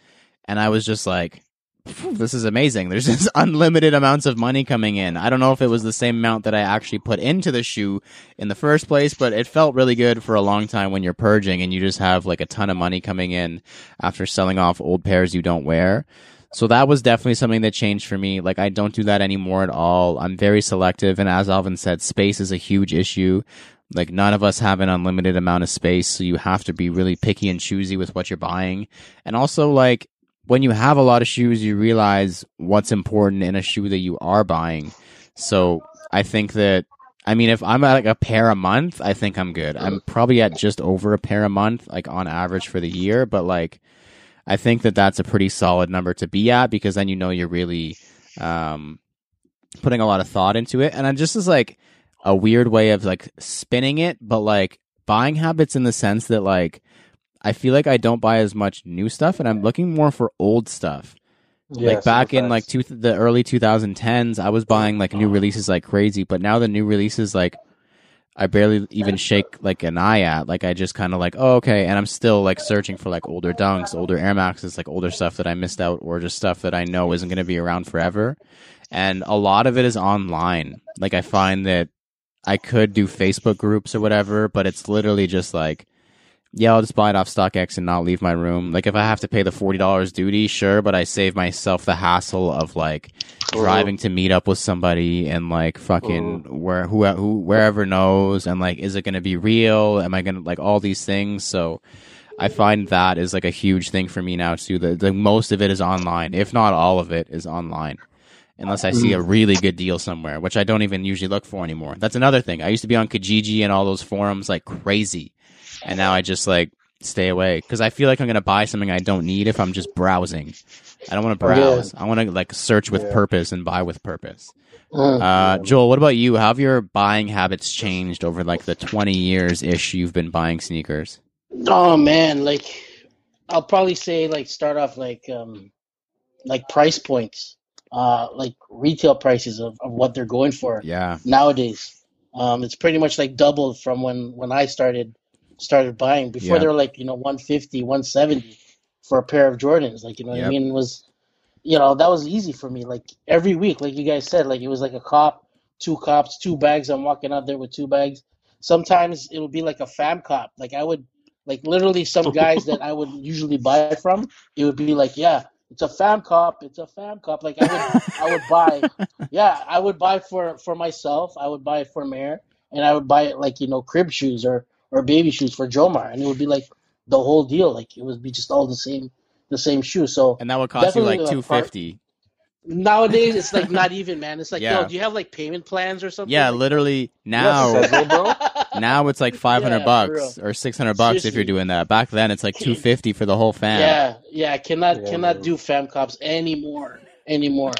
and I was just like, "Phew, this is amazing. There's (laughs) just unlimited amounts of money coming in. I don't know if it was the same amount that I actually put into the shoe in the first place, but it felt really good for a long time when you're purging and you just have like a ton of money coming in after selling off old pairs you don't wear. So that was definitely something that changed for me. Like I don't do that anymore at all. I'm very selective and as Alvin said, space is a huge issue. Like none of us have an unlimited amount of space, so you have to be really picky and choosy with what you're buying. And also like when you have a lot of shoes, you realize what's important in a shoe that you are buying. So I think that I mean, if I'm at like a pair a month, I think I'm good. I'm probably at just over a pair a month, like on average for the year. But like, I think that that's a pretty solid number to be at because then you know you're really um, putting a lot of thought into it. And I'm just is like a weird way of like spinning it, but like buying habits in the sense that like I feel like I don't buy as much new stuff, and I'm looking more for old stuff. Yeah, like back in like two, the early 2010s i was buying like new uh-huh. releases like crazy but now the new releases like i barely even (laughs) shake like an eye at. Like i just kind of like oh okay and i'm still like searching for like older dunks older air maxes like older stuff that i missed out or just stuff that i know isn't going to be around forever. And a lot of it is online. Like i find that i could do facebook groups or whatever but it's literally just like yeah, I'll just buy it off StockX and not leave my room. Like if I have to pay the forty dollars duty, sure, but I save myself the hassle of like driving to meet up with somebody and like fucking where who who wherever knows and like is it going to be real? Am I going to like all these things? So I find that is like a huge thing for me now too. The, the most of it is online, if not all of it is online. Unless I see a mm. really good deal somewhere, which I don't even usually look for anymore. That's another thing. I used to be on Kijiji and all those forums like crazy and now I just like stay away because I feel like I'm gonna buy something I don't need if I'm just browsing. I don't want to Yeah. browse. I want to like search with Yeah. purpose and buy with purpose. Mm. Uh, Joel, what about you? How have your buying habits changed over like the 20 years ish you've been buying sneakers? Oh man, like I'll probably say like start off like um like price points, uh like retail prices of, of what they're going for Yeah, nowadays. Um it's pretty much like doubled from when when I started started buying. Before Yeah. they were like, you know, 150, 170 for a pair of Jordans. Like, you know what Yep. I mean? It was you know, that was easy for me. Like every week, like you guys said, like it was like a cop, two cops, two bags. I'm walking out there with two bags. Sometimes it would be like a fam cop. Like I would, like literally some guys that I would usually buy from. It would be like, yeah, it's a fam cop. It's a fam cop. Like I would, I would buy. (laughs) Yeah, I would buy for for myself. I would buy for mayor and I would buy it like you know crib shoes or or baby shoes for Jomar, and it would be like the whole deal. Like it would be just all the same the same shoe. So and that would cost you like 250. Nowadays, it's like not even, man. It's like, Yeah. yo, do you have like payment plans or something? Yeah, Like- literally now. Yes, Sezzle, bro. (laughs) Now it's like 500 Yeah, bucks or 600 bucks if you're doing that. Back then it's like 250 for the whole fam. Yeah, Yeah, I cannot Yeah, cannot man. do fam cops anymore anymore.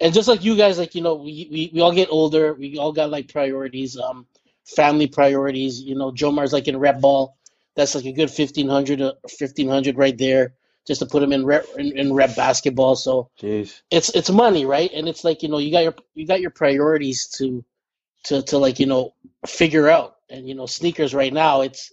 and just like you guys, like you know, we, we we all get older. We all got like priorities, um, family priorities. You know, Jomar's like in rep ball. That's like a good fifteen hundred, uh, fifteen hundred right there, just to put him in rep in, in rep basketball. So Jeez. it's it's money, right? And it's like you know, you got your you got your priorities to to to like you know figure out. And you know, sneakers right now, it's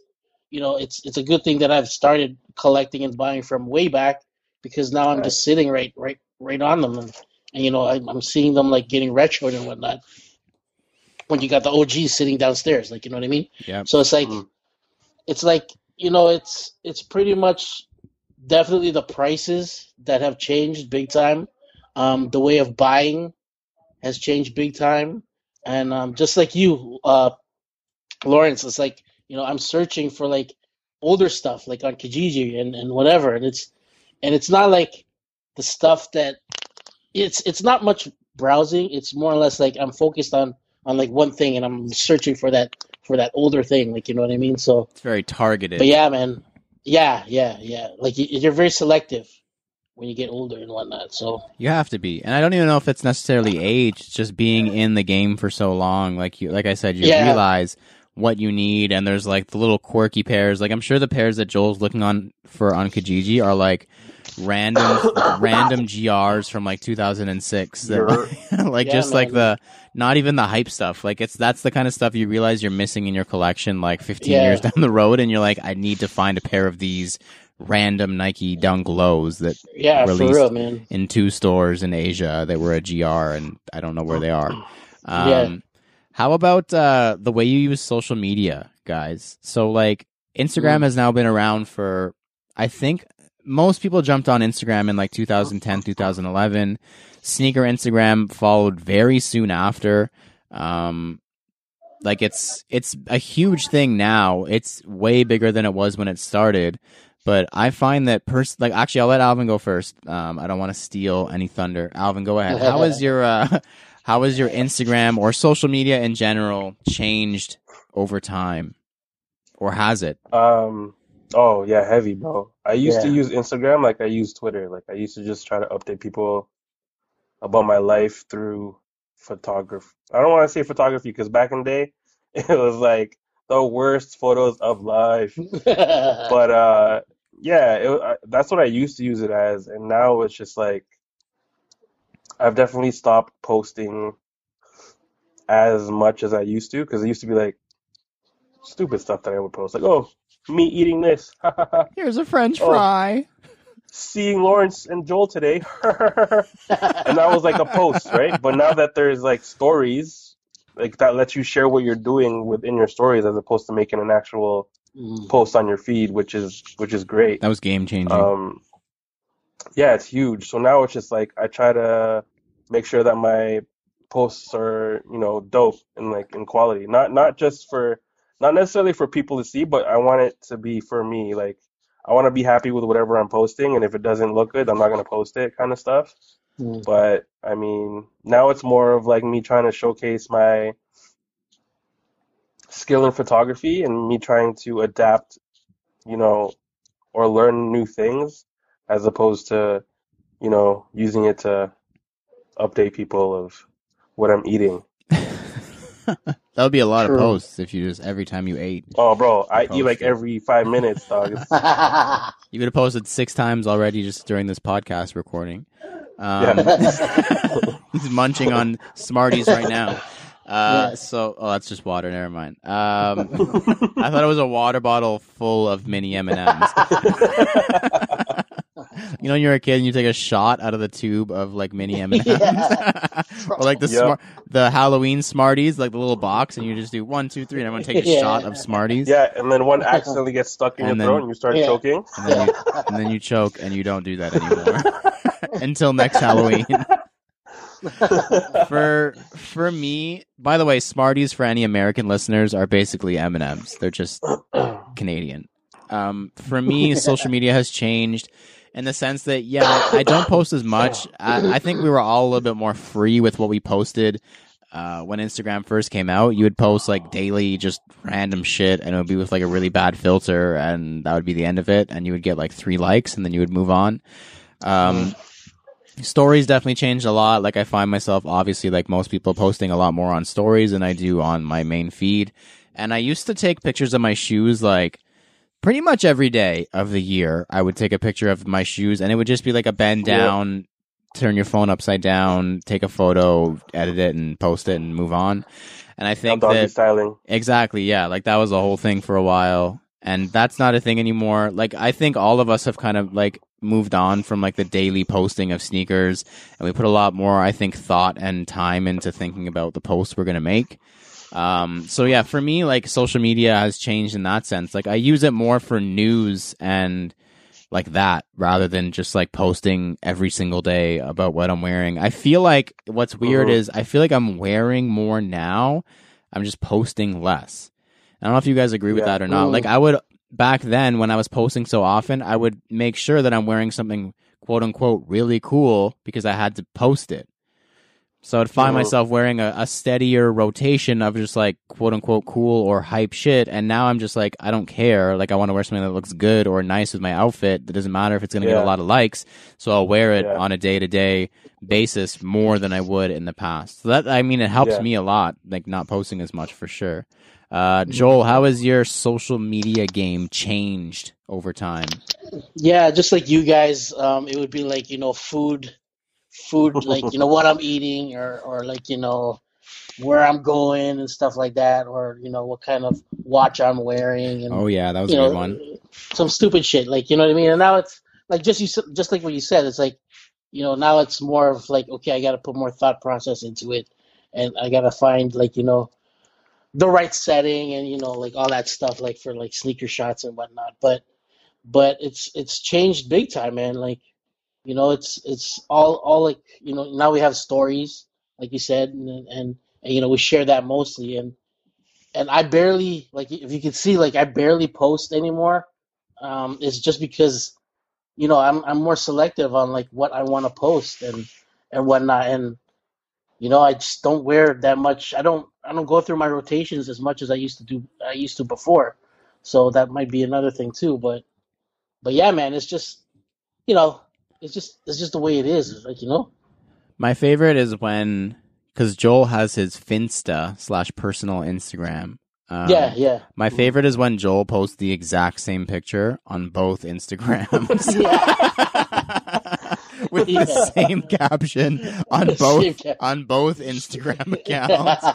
you know, it's it's a good thing that I've started collecting and buying from way back because now I'm Right. just sitting right right right on them and, and you know I'm, I'm seeing them like getting retroed and whatnot. When you got the OGs sitting downstairs, like you know what I mean. Yep. So it's like Mm. it's like you know it's it's pretty much definitely the prices that have changed big time. Um, the way of buying has changed big time, and um, just like you, uh, Lawrence, it's like you know I'm searching for like older stuff like on Kijiji and, and whatever, and it's and it's not like the stuff that it's it's not much browsing. It's more or less like I'm focused on on like one thing, and I'm searching for that for that older thing, like you know what I mean. So, It's very targeted. but yeah, man, yeah, yeah, yeah. Like you, you're very selective when you get older and whatnot. So You have to be, and I don't even know if it's necessarily age. It's just being in the game for so long. Like you, like I said, you Yeah. realize what you need, and there's like the little quirky pairs. Like I'm sure the pairs that Joel's looking on for on Kijiji are like random, random GRs from like 2006. That, (laughs) like Yeah, just like the not even the hype stuff. Like it's that's the kind of stuff you realize you're missing in your collection. Like 15 Yeah. years down the road, and you're like, I need to find a pair of these random Nike Dunk Lows that yeah, Released. real, man. in two stores in Asia that were a GR, and I don't know where they are. Um, Yeah. How about uh, the way you use social media, guys? So, like, Instagram Mm. has now been around for, I think, most people jumped on Instagram in like 2010, 2011. Sneaker Instagram followed very soon after. Um, like it's it's a huge thing now. It's way bigger than it was when it started. But I find that pers- like actually I'll let Alvin go first. Um, I don't want to steal any thunder. Alvin, go ahead. How is your uh, (laughs) how has your Instagram or social media in general changed over time, or has it? Um. Oh yeah, heavy, bro. I used to Yeah. use Instagram like I use Twitter. Like I used to just try to update people about my life through photography. I don't want to say photography because back in the day, (laughs) it was like the worst photos of life. (laughs) But uh, yeah, it, I, that's what I used to use it as, and now it's just like I've definitely stopped posting as much as I used to because it used to be like stupid stuff that I would post, like oh me eating this, (laughs) Here's a French Oh. fry. seeing Lawrence and Joel today, (laughs) and that was like a post, right? But now that there's like stories, like that lets you share what you're doing within your stories as opposed to making an actual Mm. post on your feed, which is which is great. That was game changing. Um, yeah, it's huge. So now it's just like I try to make sure that my posts are, you know, dope and like in quality. Not not just for not necessarily for people to see, but I want it to be for me. Like I want to be happy with whatever I'm posting, and if it doesn't look good, I'm not gonna post it, kind of stuff. Mm. But I mean, now it's more of like me trying to showcase my skill in photography and me trying to adapt, you know, or learn new things as opposed to, you know, using it to update people of what I'm eating. (laughs) that would be a lot True. of posts if you just every time you ate. Oh, bro, I eat like it. every five minutes, dog. (laughs) You could have posted six times already just during this podcast recording. Um, (laughs) he's munching on Smarties right now. Uh, Yeah. So, oh, that's just water. Never mind. Um, I thought it was a water bottle full of mini M and M's. (laughs) You know, when you're a kid and you take a shot out of the tube of like mini M and M's, (laughs) Yeah. (laughs) or like the Yep. smart, the Halloween Smarties, like the little box, and you just do one, two, three, and everyone take a Yeah. shot of Smarties. yeah, and then one (laughs) accidentally gets stuck in And your then- throat and you start Yeah. choking. and then you, and then you choke and you don't do that anymore until next Halloween. for for me, by the way, Smarties for any American listeners are basically M and M's. They're just (clears throat) Canadian. Um, for me, social media has changed in the sense that yeah, I don't post as much. I, I think we were all a little bit more free with what we posted. uh, when Instagram first came out, you would post like daily, just random shit, and it would be with like a really bad filter, and that would be the end of it, and you would get like three likes, and then you would move on. Um, stories definitely changed a lot. Like I find myself, obviously, like most people, posting a lot more on stories than I do on my main feed. And I used to take pictures of my shoes like pretty much every day of the year. I would take a picture of my shoes, and it would just be like a bend down, turn your phone upside down, take a photo, edit it, and post it, and move on. And I think that styling. Exactly. Yeah. Like that was a whole thing for a while. And that's not a thing anymore. Like I think all of us have kind of like moved on from like the daily posting of sneakers and we put a lot more, I think, thought and time into thinking about the posts we're going to make. Um, so yeah, for me, like social media has changed in that sense. Like I use it more for news and like that rather than just like posting every single day about what I'm wearing. I feel like what's weird Mhm. is I feel like I'm wearing more now. I'm just posting less. I don't know if you guys agree with Yeah. that or not. Like I would back then when I was posting so often, I would make sure that I'm wearing something quote unquote really cool because I had to post it. So I'd find myself wearing a, a steadier rotation of just like quote unquote cool or hype shit. And now I'm just like, I don't care. Like I want to wear something that looks good or nice with my outfit. That doesn't matter if it's going to get a lot of likes. So I'll wear it Yeah. on a day to day basis more than I would in the past. So that, I mean, it helps Yeah. me a lot, like not posting as much for sure. Uh, Joel, how has your social media game changed over time? Yeah, just like you guys, um, it would be like, you know, food, food, (laughs) like, you know, what I'm eating or, or like, you know, where I'm going and stuff like that, or, you know, what kind of watch I'm wearing and, Oh yeah, that was a know, good one. some stupid shit, like, you know what I mean? And now it's like, just you, just like what you said, it's like, you know, now it's more of like, okay, I got to put more thought process into it and I got to find like, you know, the right setting and, you know, like all that stuff, like for like sneaker shots and whatnot. But, but it's it's changed big time, man. Like, you know, it's it's all all like you know now we have stories, like you said, and and, and you know we share that mostly, and and I barely like if you can see like I barely post anymore. Um, it's just because you know I'm I'm more selective on like what I want to post and and whatnot, and you know I just don't wear that much. I don't I don't go through my rotations as much as I used to do. I used to before, so that might be another thing too. But but yeah, man, it's just you know, it's just it's just the way it is. It's like you know, My favorite is when because Joel has his Finsta slash personal Instagram. Um, yeah, yeah, My favorite is when Joel posts the exact same picture on both Instagrams. (laughs) (laughs) With Yeah. the same caption on The both cap- on both Instagram (laughs) accounts.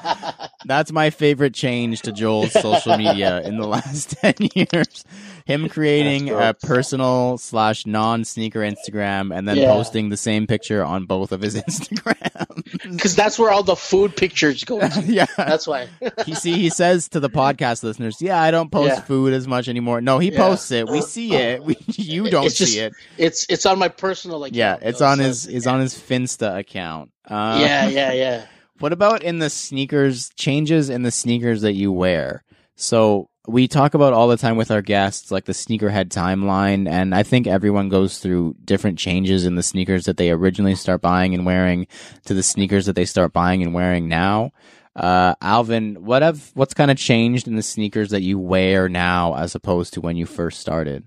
That's my favorite change to Joel's social media in the last (laughs) 10 years. Him creating a personal slash non sneaker Instagram and then Yeah. posting the same picture on both of his (laughs) Instagram. because that's where all the food pictures go. To. yeah. That's why. He see he says to the podcast listeners, "Yeah, I don't post Yeah. food as much anymore." No, he posts it. We see it. We you don't It's just- see it. It's it's on my personal account. Yeah, it's on his is on his Finsta account. Uh, Yeah, yeah, yeah. (laughs) What about in the sneakers changes in the sneakers that you wear? So we talk about all the time with our guests, like the sneakerhead timeline, and I think everyone goes through different changes in the sneakers that they originally start buying and wearing to the sneakers that they start buying and wearing now. Uh, Alvin, what have what's kind of changed in the sneakers that you wear now as opposed to when you first started?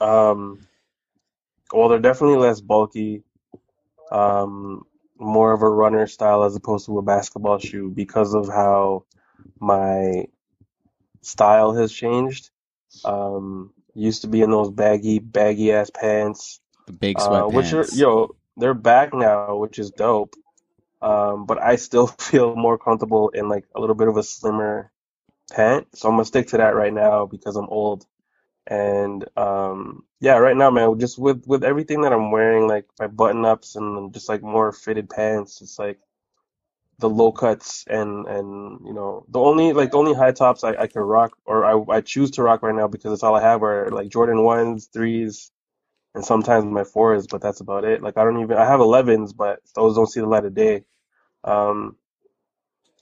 Um, well, they're definitely less bulky, um, more of a runner style as opposed to a basketball shoe because of how my style has changed. Um, used to be in those baggy, baggy ass pants, The big uh, sweatpants. which are, yo, they're back now, which is dope. Um, but I still (laughs) feel more comfortable in like a little bit of a slimmer pant, so I'm gonna stick to that right now because I'm old. And um, yeah, right now, man, just with with everything that I'm wearing, like my button ups and just like more fitted pants, it's like the low cuts and and you know the only like the only high tops I, I can rock or I I choose to rock right now because it's all I have are like Jordan ones, threes, and sometimes my fours, but that's about it. Like I don't even I have 11s, but those don't see the light of day. Um,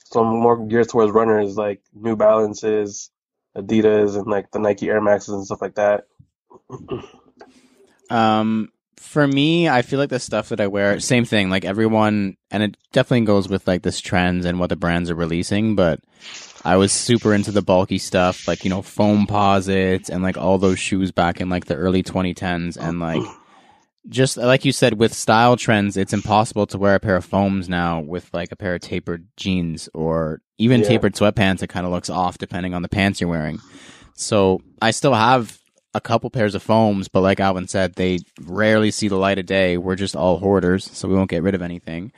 so I'm more geared towards runners like New Balances, Adidas, and like the Nike Air Maxes and stuff like that. Um, for me, I feel like the stuff that I wear, same thing. Like everyone, and it definitely goes with like this trends and what the brands are releasing. But I was super into the bulky stuff, like you know, Foamposites and like all those shoes back in like the early 2010s, and like just like you said with style trends, it's impossible to wear a pair of foams now with like a pair of tapered jeans or even Yeah. tapered sweatpants. It kind of looks off depending on the pants you're wearing. So I still have a couple pairs of foams, but like Alvin said, they rarely see the light of day. We're just all hoarders, so we won't get rid of anything.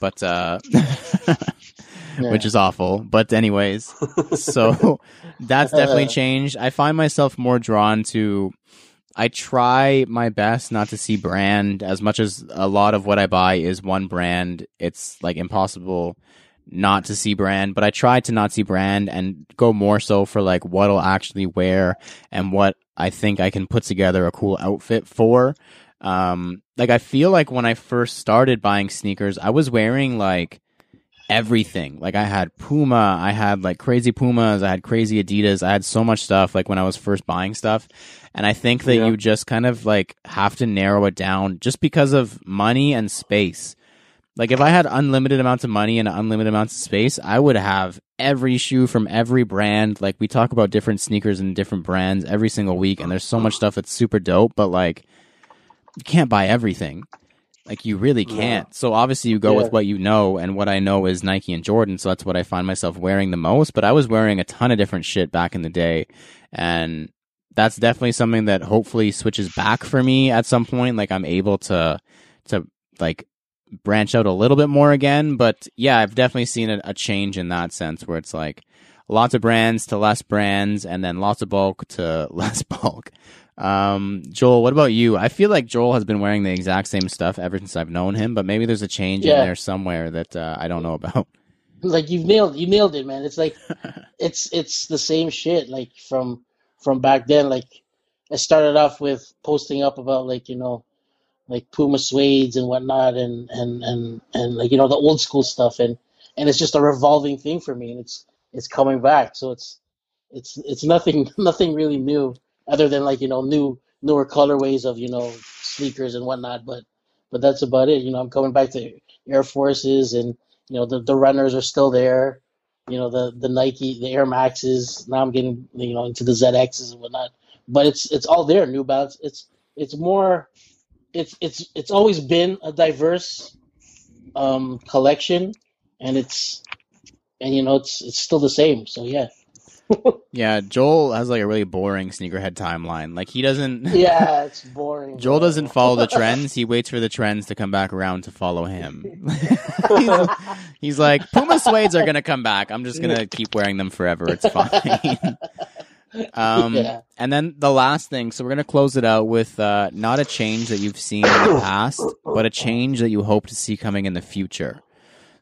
But uh (laughs) which is awful. But anyways, so (laughs) that's definitely changed. I find myself more drawn to I try my best not to see brand as much as a lot of what I buy is one brand. It's like impossible not to see brand, but I try to not see brand and go more so for like what I'll actually wear and what I think I can put together a cool outfit for. Um, like I feel like when I first started buying sneakers, I was wearing like everything. Like I had Puma, I had like crazy Pumas, I had crazy Adidas, I had so much stuff like when I was first buying stuff. And I think that Yeah. you just kind of like have to narrow it down just because of money and space. Like if I had unlimited amounts of money and unlimited amounts of space, I would have every shoe from every brand. Like we talk about different sneakers and different brands every single week and there's so much stuff that's super dope, but like you can't buy everything. Like you really can't. So obviously you go Yeah. with what you know and what I know is Nike and Jordan, so that's what I find myself wearing the most, but I was wearing a ton of different shit back in the day and that's definitely something that hopefully switches back for me at some point like I'm able to to like branch out a little bit more again, but yeah, I've definitely seen a, a change in that sense where it's like lots of brands to less brands and then lots of bulk to (laughs) less bulk. Um, Joel, what about you? I feel like Joel has been wearing the exact same stuff ever since I've known him, but maybe there's a change in there somewhere that uh, I don't know about. (laughs) like you've nailed you nailed it, man. It's like it's it's the same shit like from from back then. Like I started off with posting up about like you know like Puma suedes and whatnot, and and and and like you know the old school stuff, and and it's just a revolving thing for me, and it's it's coming back. So it's it's it's nothing (laughs) nothing really new other than like you know new newer colorways of you know sneakers and whatnot, but but that's about it. You know I'm coming back to Air Forces and you know the the runners are still there. You know the the Nike the Air Maxes. Now I'm getting you know into the ZXs and whatnot, but it's it's all there. New Balance. It's it's more. It's it's it's always been a diverse um, collection, and it's and you know it's it's still the same. So yeah, (laughs) Yeah, Joel has like a really boring sneakerhead timeline. Like he doesn't (laughs) yeah, it's boring. Joel bro. doesn't follow the (laughs) trends. He waits for the trends to come back around to follow him. he's, he's like, Puma suedes are gonna come back. I'm just gonna keep wearing them forever. It's fine. Um, (laughs) Yeah. And then the last thing. So we're gonna close it out with uh, not a change that you've seen in the past, but a change that you hope to see coming in the future.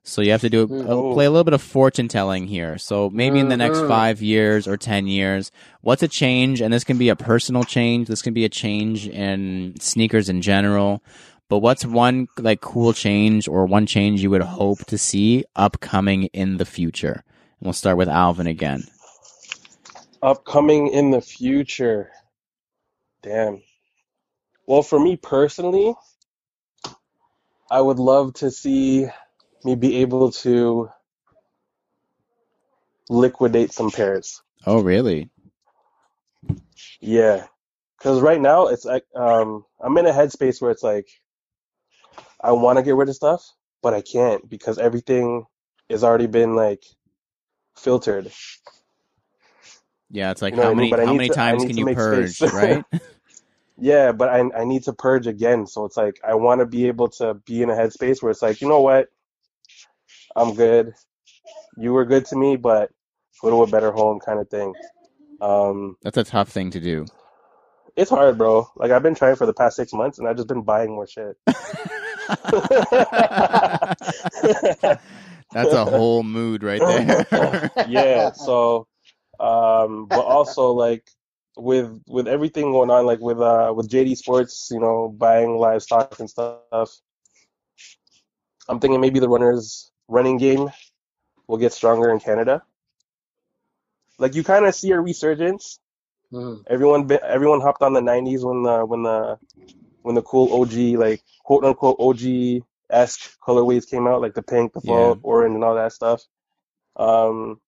So you have to do Mhm. play a little bit of fortune telling here. So maybe in the next Mhm. five years or ten years, what's a change? And this can be a personal change. This can be a change in sneakers in general. But what's one like cool change or one change you would hope to see upcoming in the future? And we'll start with Alvin again. Upcoming in the future. Damn. Well, for me personally, I would love to see me be able to liquidate some pairs. Oh, really? Yeah. Because right now it's like um I'm in a headspace where it's like I want to get rid of stuff, but I can't because everything has already been like filtered. Yeah, it's like You know how what I many mean? How many to- times can you purge, space. (laughs) right? Yeah, but I I need to purge again. So it's like I want to be able to be in a headspace where it's like, you know what? I'm good. You were good to me, but go to a better home kind of thing. Um, That's a tough thing to do. it's hard, bro. Like I've been trying for the past six months and I've just been buying more shit. (laughs) That's a whole mood right there. (laughs) yeah so um but also (laughs) like with with everything going on like with uh with JD Sports you know buying livestock and stuff I'm thinking maybe the runners running game will get stronger in Canada like you kind of see a resurgence Mhm. everyone everyone hopped on the 90s when the when the when the cool OG like quote unquote OG esque colorways came out, like the pink, the fall, Yeah. orange, and all that stuff. Um,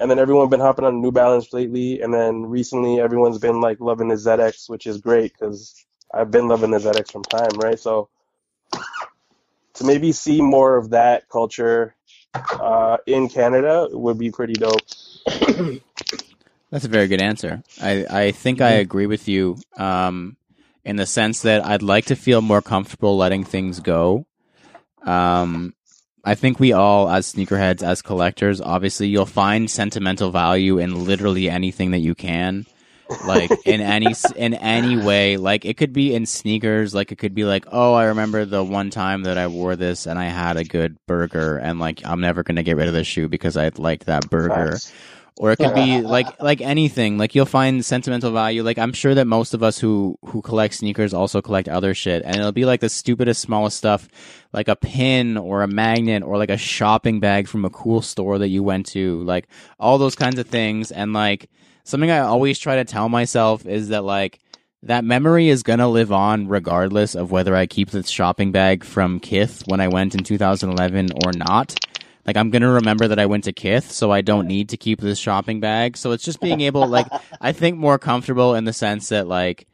and then everyone's been hopping on New Balance lately, and then recently everyone's been like loving the ZX, which is great because I've been loving the ZX from time, right? So to maybe see more of that culture uh, in Canada would be pretty dope. That's a very good answer. I, I think I Mhm. agree with you um, in the sense that I'd like to feel more comfortable letting things go. Um, I think we all, as sneakerheads, as collectors, obviously you'll find sentimental value in literally anything that you can. like (laughs) in any in any way like it could be in sneakers like it could be like oh i remember the one time that i wore this and i had a good burger and like i'm never going to get rid of this shoe because i liked that burger Facts. Or it could be (laughs) like like anything. Like you'll find sentimental value. Like i'm sure that most of us who who collect sneakers also collect other shit. And it'll be like the stupidest smallest stuff like a pin or a magnet or like a shopping bag from a cool store that you went to. Like all those kinds of things. And like something i always try to tell myself is that like that memory is gonna live on regardless of whether I keep this shopping bag from Kith when I went in 2011 or not. Like I'm gonna remember that I went to Kith, so I don't need to keep this shopping bag. So it's just being able, like, (laughs) I think more comfortable in the sense that, like,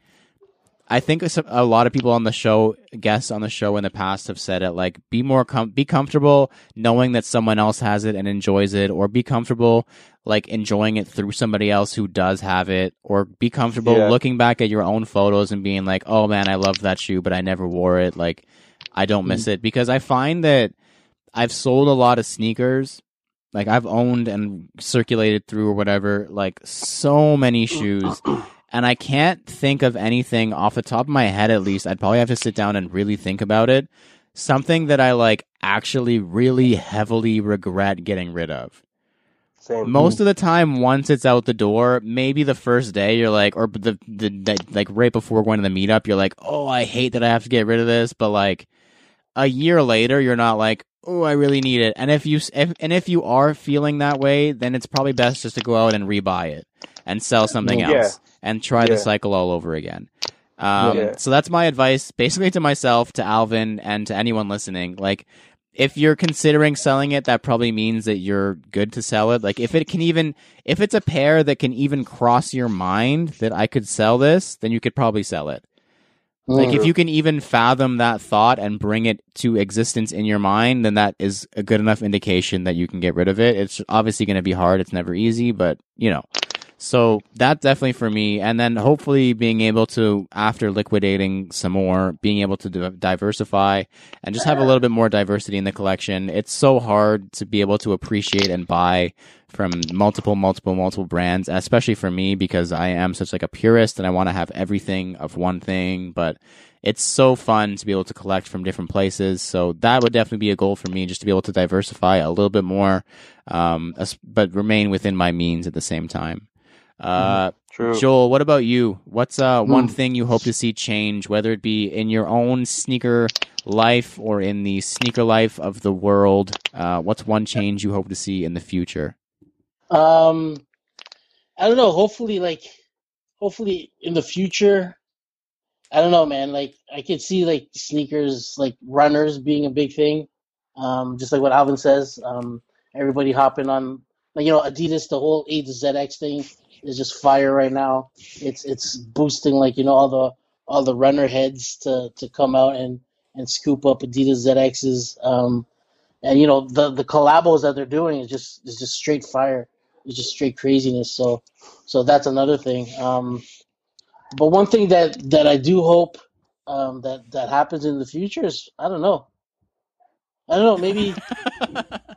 I think a lot of people on the show, guests on the show in the past have said it, like, be more com- be comfortable knowing that someone else has it and enjoys it, or be comfortable like enjoying it through somebody else who does have it, or be comfortable Yeah. looking back at your own photos and being like, oh man, I love that shoe, but I never wore it. Like, I don't miss mm-hmm. it because I find that I've sold a lot of sneakers. Like I've owned and circulated through or whatever, like so many shoes. And I can't think of anything off the top of my head, at least. I'd probably have to sit down and really think about it. Something that I like actually really heavily regret getting rid of. Same. Most of the time, once it's out the door, maybe the first day you're like, or the, the, the like right before going to the meetup, you're like, oh, I hate that I have to get rid of this. But like a year later, you're not like, oh, I really need it. And if you if, and if you are feeling that way, then it's probably best just to go out and rebuy it and sell something Yeah. else and try the cycle all over again. Um, Yeah. So that's my advice, basically to myself, to Alvin, and to anyone listening. Like, if you're considering selling it, that probably means that you're good to sell it. Like, if it can even, if it's a pair that can even cross your mind that I could sell this, then you could probably sell it. Like, if Mhm. you can even fathom that thought and bring it to existence in your mind, then that is a good enough indication that you can get rid of it. It's obviously going to be hard. It's never easy, but you know. So that definitely for me, and then hopefully being able to, after liquidating some more, being able to diversify and just have a little bit more diversity in the collection. It's so hard to be able to appreciate and buy from multiple, multiple, multiple brands, especially for me because I am such like a purist and I want to have everything of one thing. But it's so fun to be able to collect from different places. So that would definitely be a goal for me, just to be able to diversify a little bit more, um, but remain within my means at the same time. Uh, True. Joel, what about you? What's uh, one Hmm. thing you hope to see change, whether it be in your own sneaker life or in the sneaker life of the world? Uh, what's one change you hope to see in the future? Um, I don't know. Hopefully, like, hopefully in the future, I don't know, man. Like, I could see like sneakers, like runners, being a big thing. Um, just like what Alvin says. Um, everybody hopping on, like you know, Adidas. The whole A to ZX thing is just fire right now. It's it's boosting like you know all the all the runner heads to to come out and and scoop up Adidas ZXs. Um, and you know the the collabos that they're doing is just is just straight fire. It's just straight craziness. So so that's another thing. Um, but one thing that that I do hope um, that that happens in the future is I don't know. I don't know. Maybe (laughs)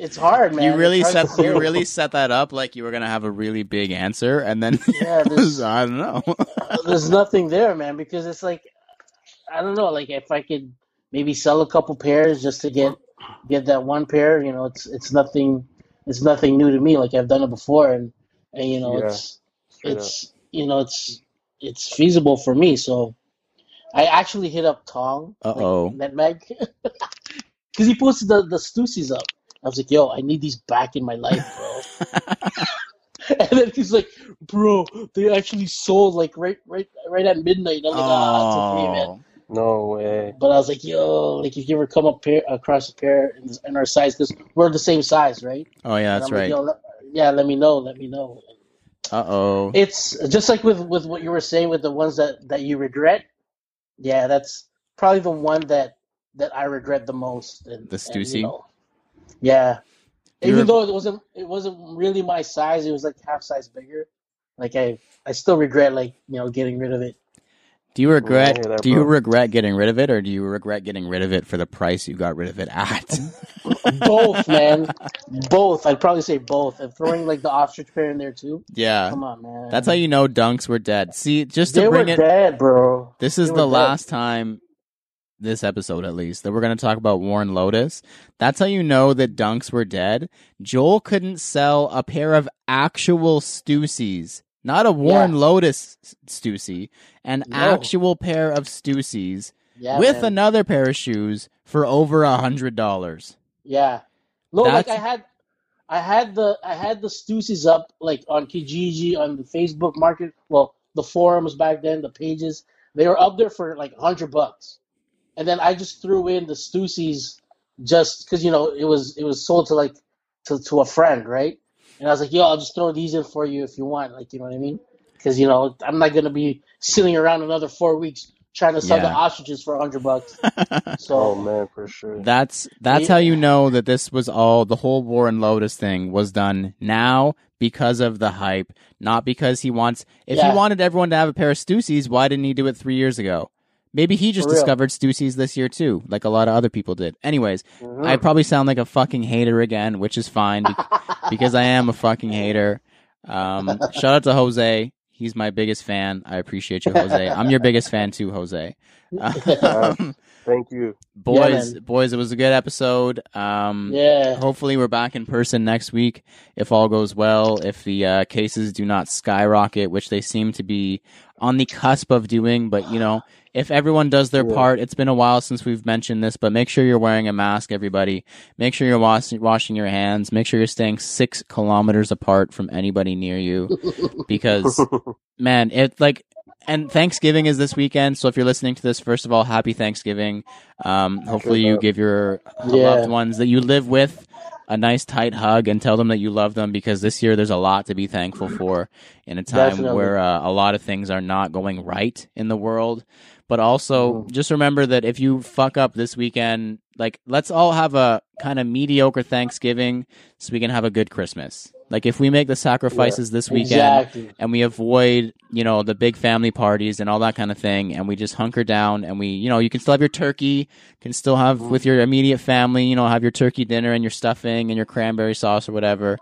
it's hard, man. you really set to (laughs) you really set that up like you were gonna have a really big answer, and then (laughs) Yeah, (laughs) there's- I don't know. there's nothing there, man, because it's like I don't know, like if I could maybe sell a couple pairs just to get get that one pair, you know, it's it's nothing it's nothing new to me. Like I've done it before and and you know Yeah, it's straight it's you know it's it's feasible for me. So I actually hit up Tong, Uh-oh. like, Netmag, because he posted the the Stussies up. I was like, yo, I need these back in my life, bro. (laughs) (laughs) And then he's like, "Bro, they actually sold like right, right, right at midnight." I'm like, "Ah, it's okay, man." oh, No way. But I was like, yo, like if you ever come up pair, across a pair in, in our size, because we're the same size, right? Oh yeah, And that's I'm like, right. yo, let, yeah, let me know, let me know. Uh oh. It's just like with with what you were saying with the ones that that you regret. Yeah, that's probably the one that that I regret the most. And, The and, Stussy? you know, yeah. You Even though it wasn't it wasn't really my size, it was like half size bigger. Like I I still regret like you know getting rid of it. Do you regret? that, do you bro. regret getting rid of it, or do you regret getting rid of it for the price you got rid of it at? (laughs) Both, man. Both. I'd probably say both. And throwing like the ostrich pair in there too. yeah, Come on, man. that's how you know dunks were dead. See, just to they bring were it. dead, bro. This is They the were dead. last time, this episode at least, that we're going to talk about Warren Lotas. That's how you know that dunks were dead. Joel couldn't sell a pair of actual Stussies, not a Warren Yeah. Lotas Stussy, an No. actual pair of Stussies Yeah, with man. another pair of shoes for over a hundred dollars. Yeah. That's- like I had I had the I had the Stussies up like on Kijiji on the Facebook market. Well, the forums back then, the pages, they were up there for like a hundred bucks. And then I just threw in the Stussies just because you know it was it was sold to like to, to a friend, right? And I was like, yo, I'll just throw these in for you if you want, like you know what I mean? Because you know I'm not gonna be sitting around another four weeks trying to sell the ostriches for hundred bucks. (laughs) So Oh man, for sure. That's that's Yeah. how you know that this was all the whole Warren Lotas thing was done now because of the hype, not because he wants. If Yeah. he wanted everyone to have a pair of Stussies, why didn't he do it three years ago? Maybe he just discovered Stussies this year too, like a lot of other people did. Anyways, Mhm. I probably sound like a fucking hater again, which is fine be- (laughs) because I am a fucking hater. Um, shout out to Jose. He's my biggest fan. I appreciate you, Jose. I'm your biggest fan too, Jose. (laughs) Um, Thank you. boys, man. boys, it was a good episode. Um, yeah. hopefully we're back in person next week if all goes well. If the uh, cases do not skyrocket, which they seem to be on the cusp of doing, but you know, if everyone does their Yeah. part, it's been a while since we've mentioned this, but make sure you're wearing a mask, everybody. Make sure you're wash- washing your hands. Make sure you're staying six kilometers apart from anybody near you, (laughs) because man, it like and Thanksgiving is this weekend. So if you're listening to this, first of all, happy Thanksgiving. Um, hopefully you give your Yeah. loved ones that you live with a nice tight hug and tell them that you love them because this year there's a lot to be thankful for in a time Definitely. where uh, a lot of things are not going right in the world. But also, Mhm. just remember that if you fuck up this weekend, like let's all have a kind of mediocre Thanksgiving so we can have a good Christmas. Like if we make the sacrifices this weekend Exactly. and we avoid, you know, the big family parties and all that kind of thing, and we just hunker down and we, you know, you can still have your turkey, can still have with your immediate family, you know, have your turkey dinner and your stuffing and your cranberry sauce or whatever.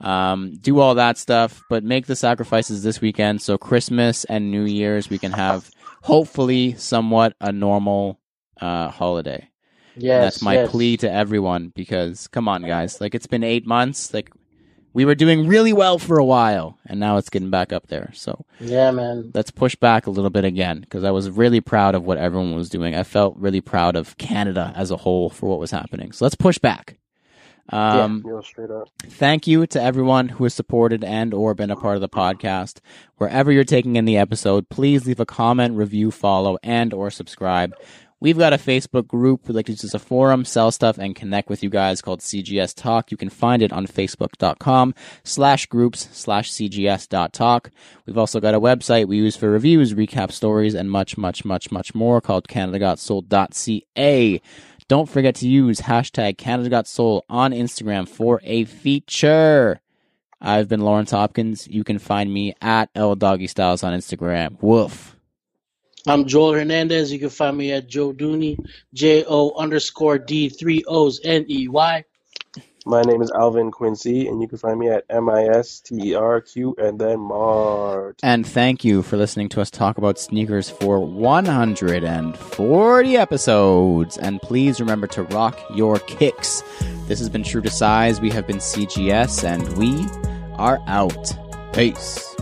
Um, do all that stuff, but make the sacrifices this weekend so Christmas and New Year's we can have hopefully somewhat a normal uh, holiday. Yes. That's my yes. plea to everyone because come on, guys, like it's been eight months, like. We were doing really well for a while, and now it's getting back up there. So, Yeah, man. let's push back a little bit again because I was really proud of what everyone was doing. I felt really proud of Canada as a whole for what was happening. So let's push back. Um, Yo, straight up. Thank you to everyone who has supported and or been a part of the podcast. Wherever you're taking in the episode, please leave a comment, review, follow, and or subscribe. We've got a Facebook group. We like to use as a forum, sell stuff, and connect with you guys called CGS Talk. You can find it on facebook.com slash groups slash CGS talk. We've also got a website we use for reviews, recap stories, and much, much, much, much more called CanadaGotSold.ca. Don't forget to use hashtag CanadaGotSoul on Instagram for a feature. I've been Lawrence Hopkins. You can find me at L Doggy Styles on Instagram. Woof. I'm Joel Hernandez. You can find me at Joe Dooney, J O underscore D three O's N E Y. My name is Alvin Quincy, and you can find me at M I S T E R Q and then Mart. And thank you for listening to us talk about sneakers for 140 episodes. And please remember to rock your kicks. This has been True to Size. We have been CGS, and we are out. Peace.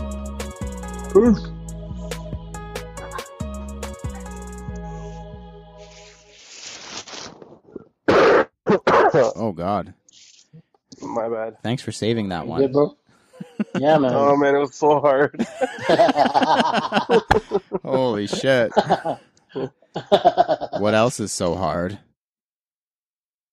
Oh, God. My bad. Thanks for saving that You one. Good, bro. Yeah, man. Oh man, it was so hard. (laughs) Holy shit. (laughs) what else is so hard?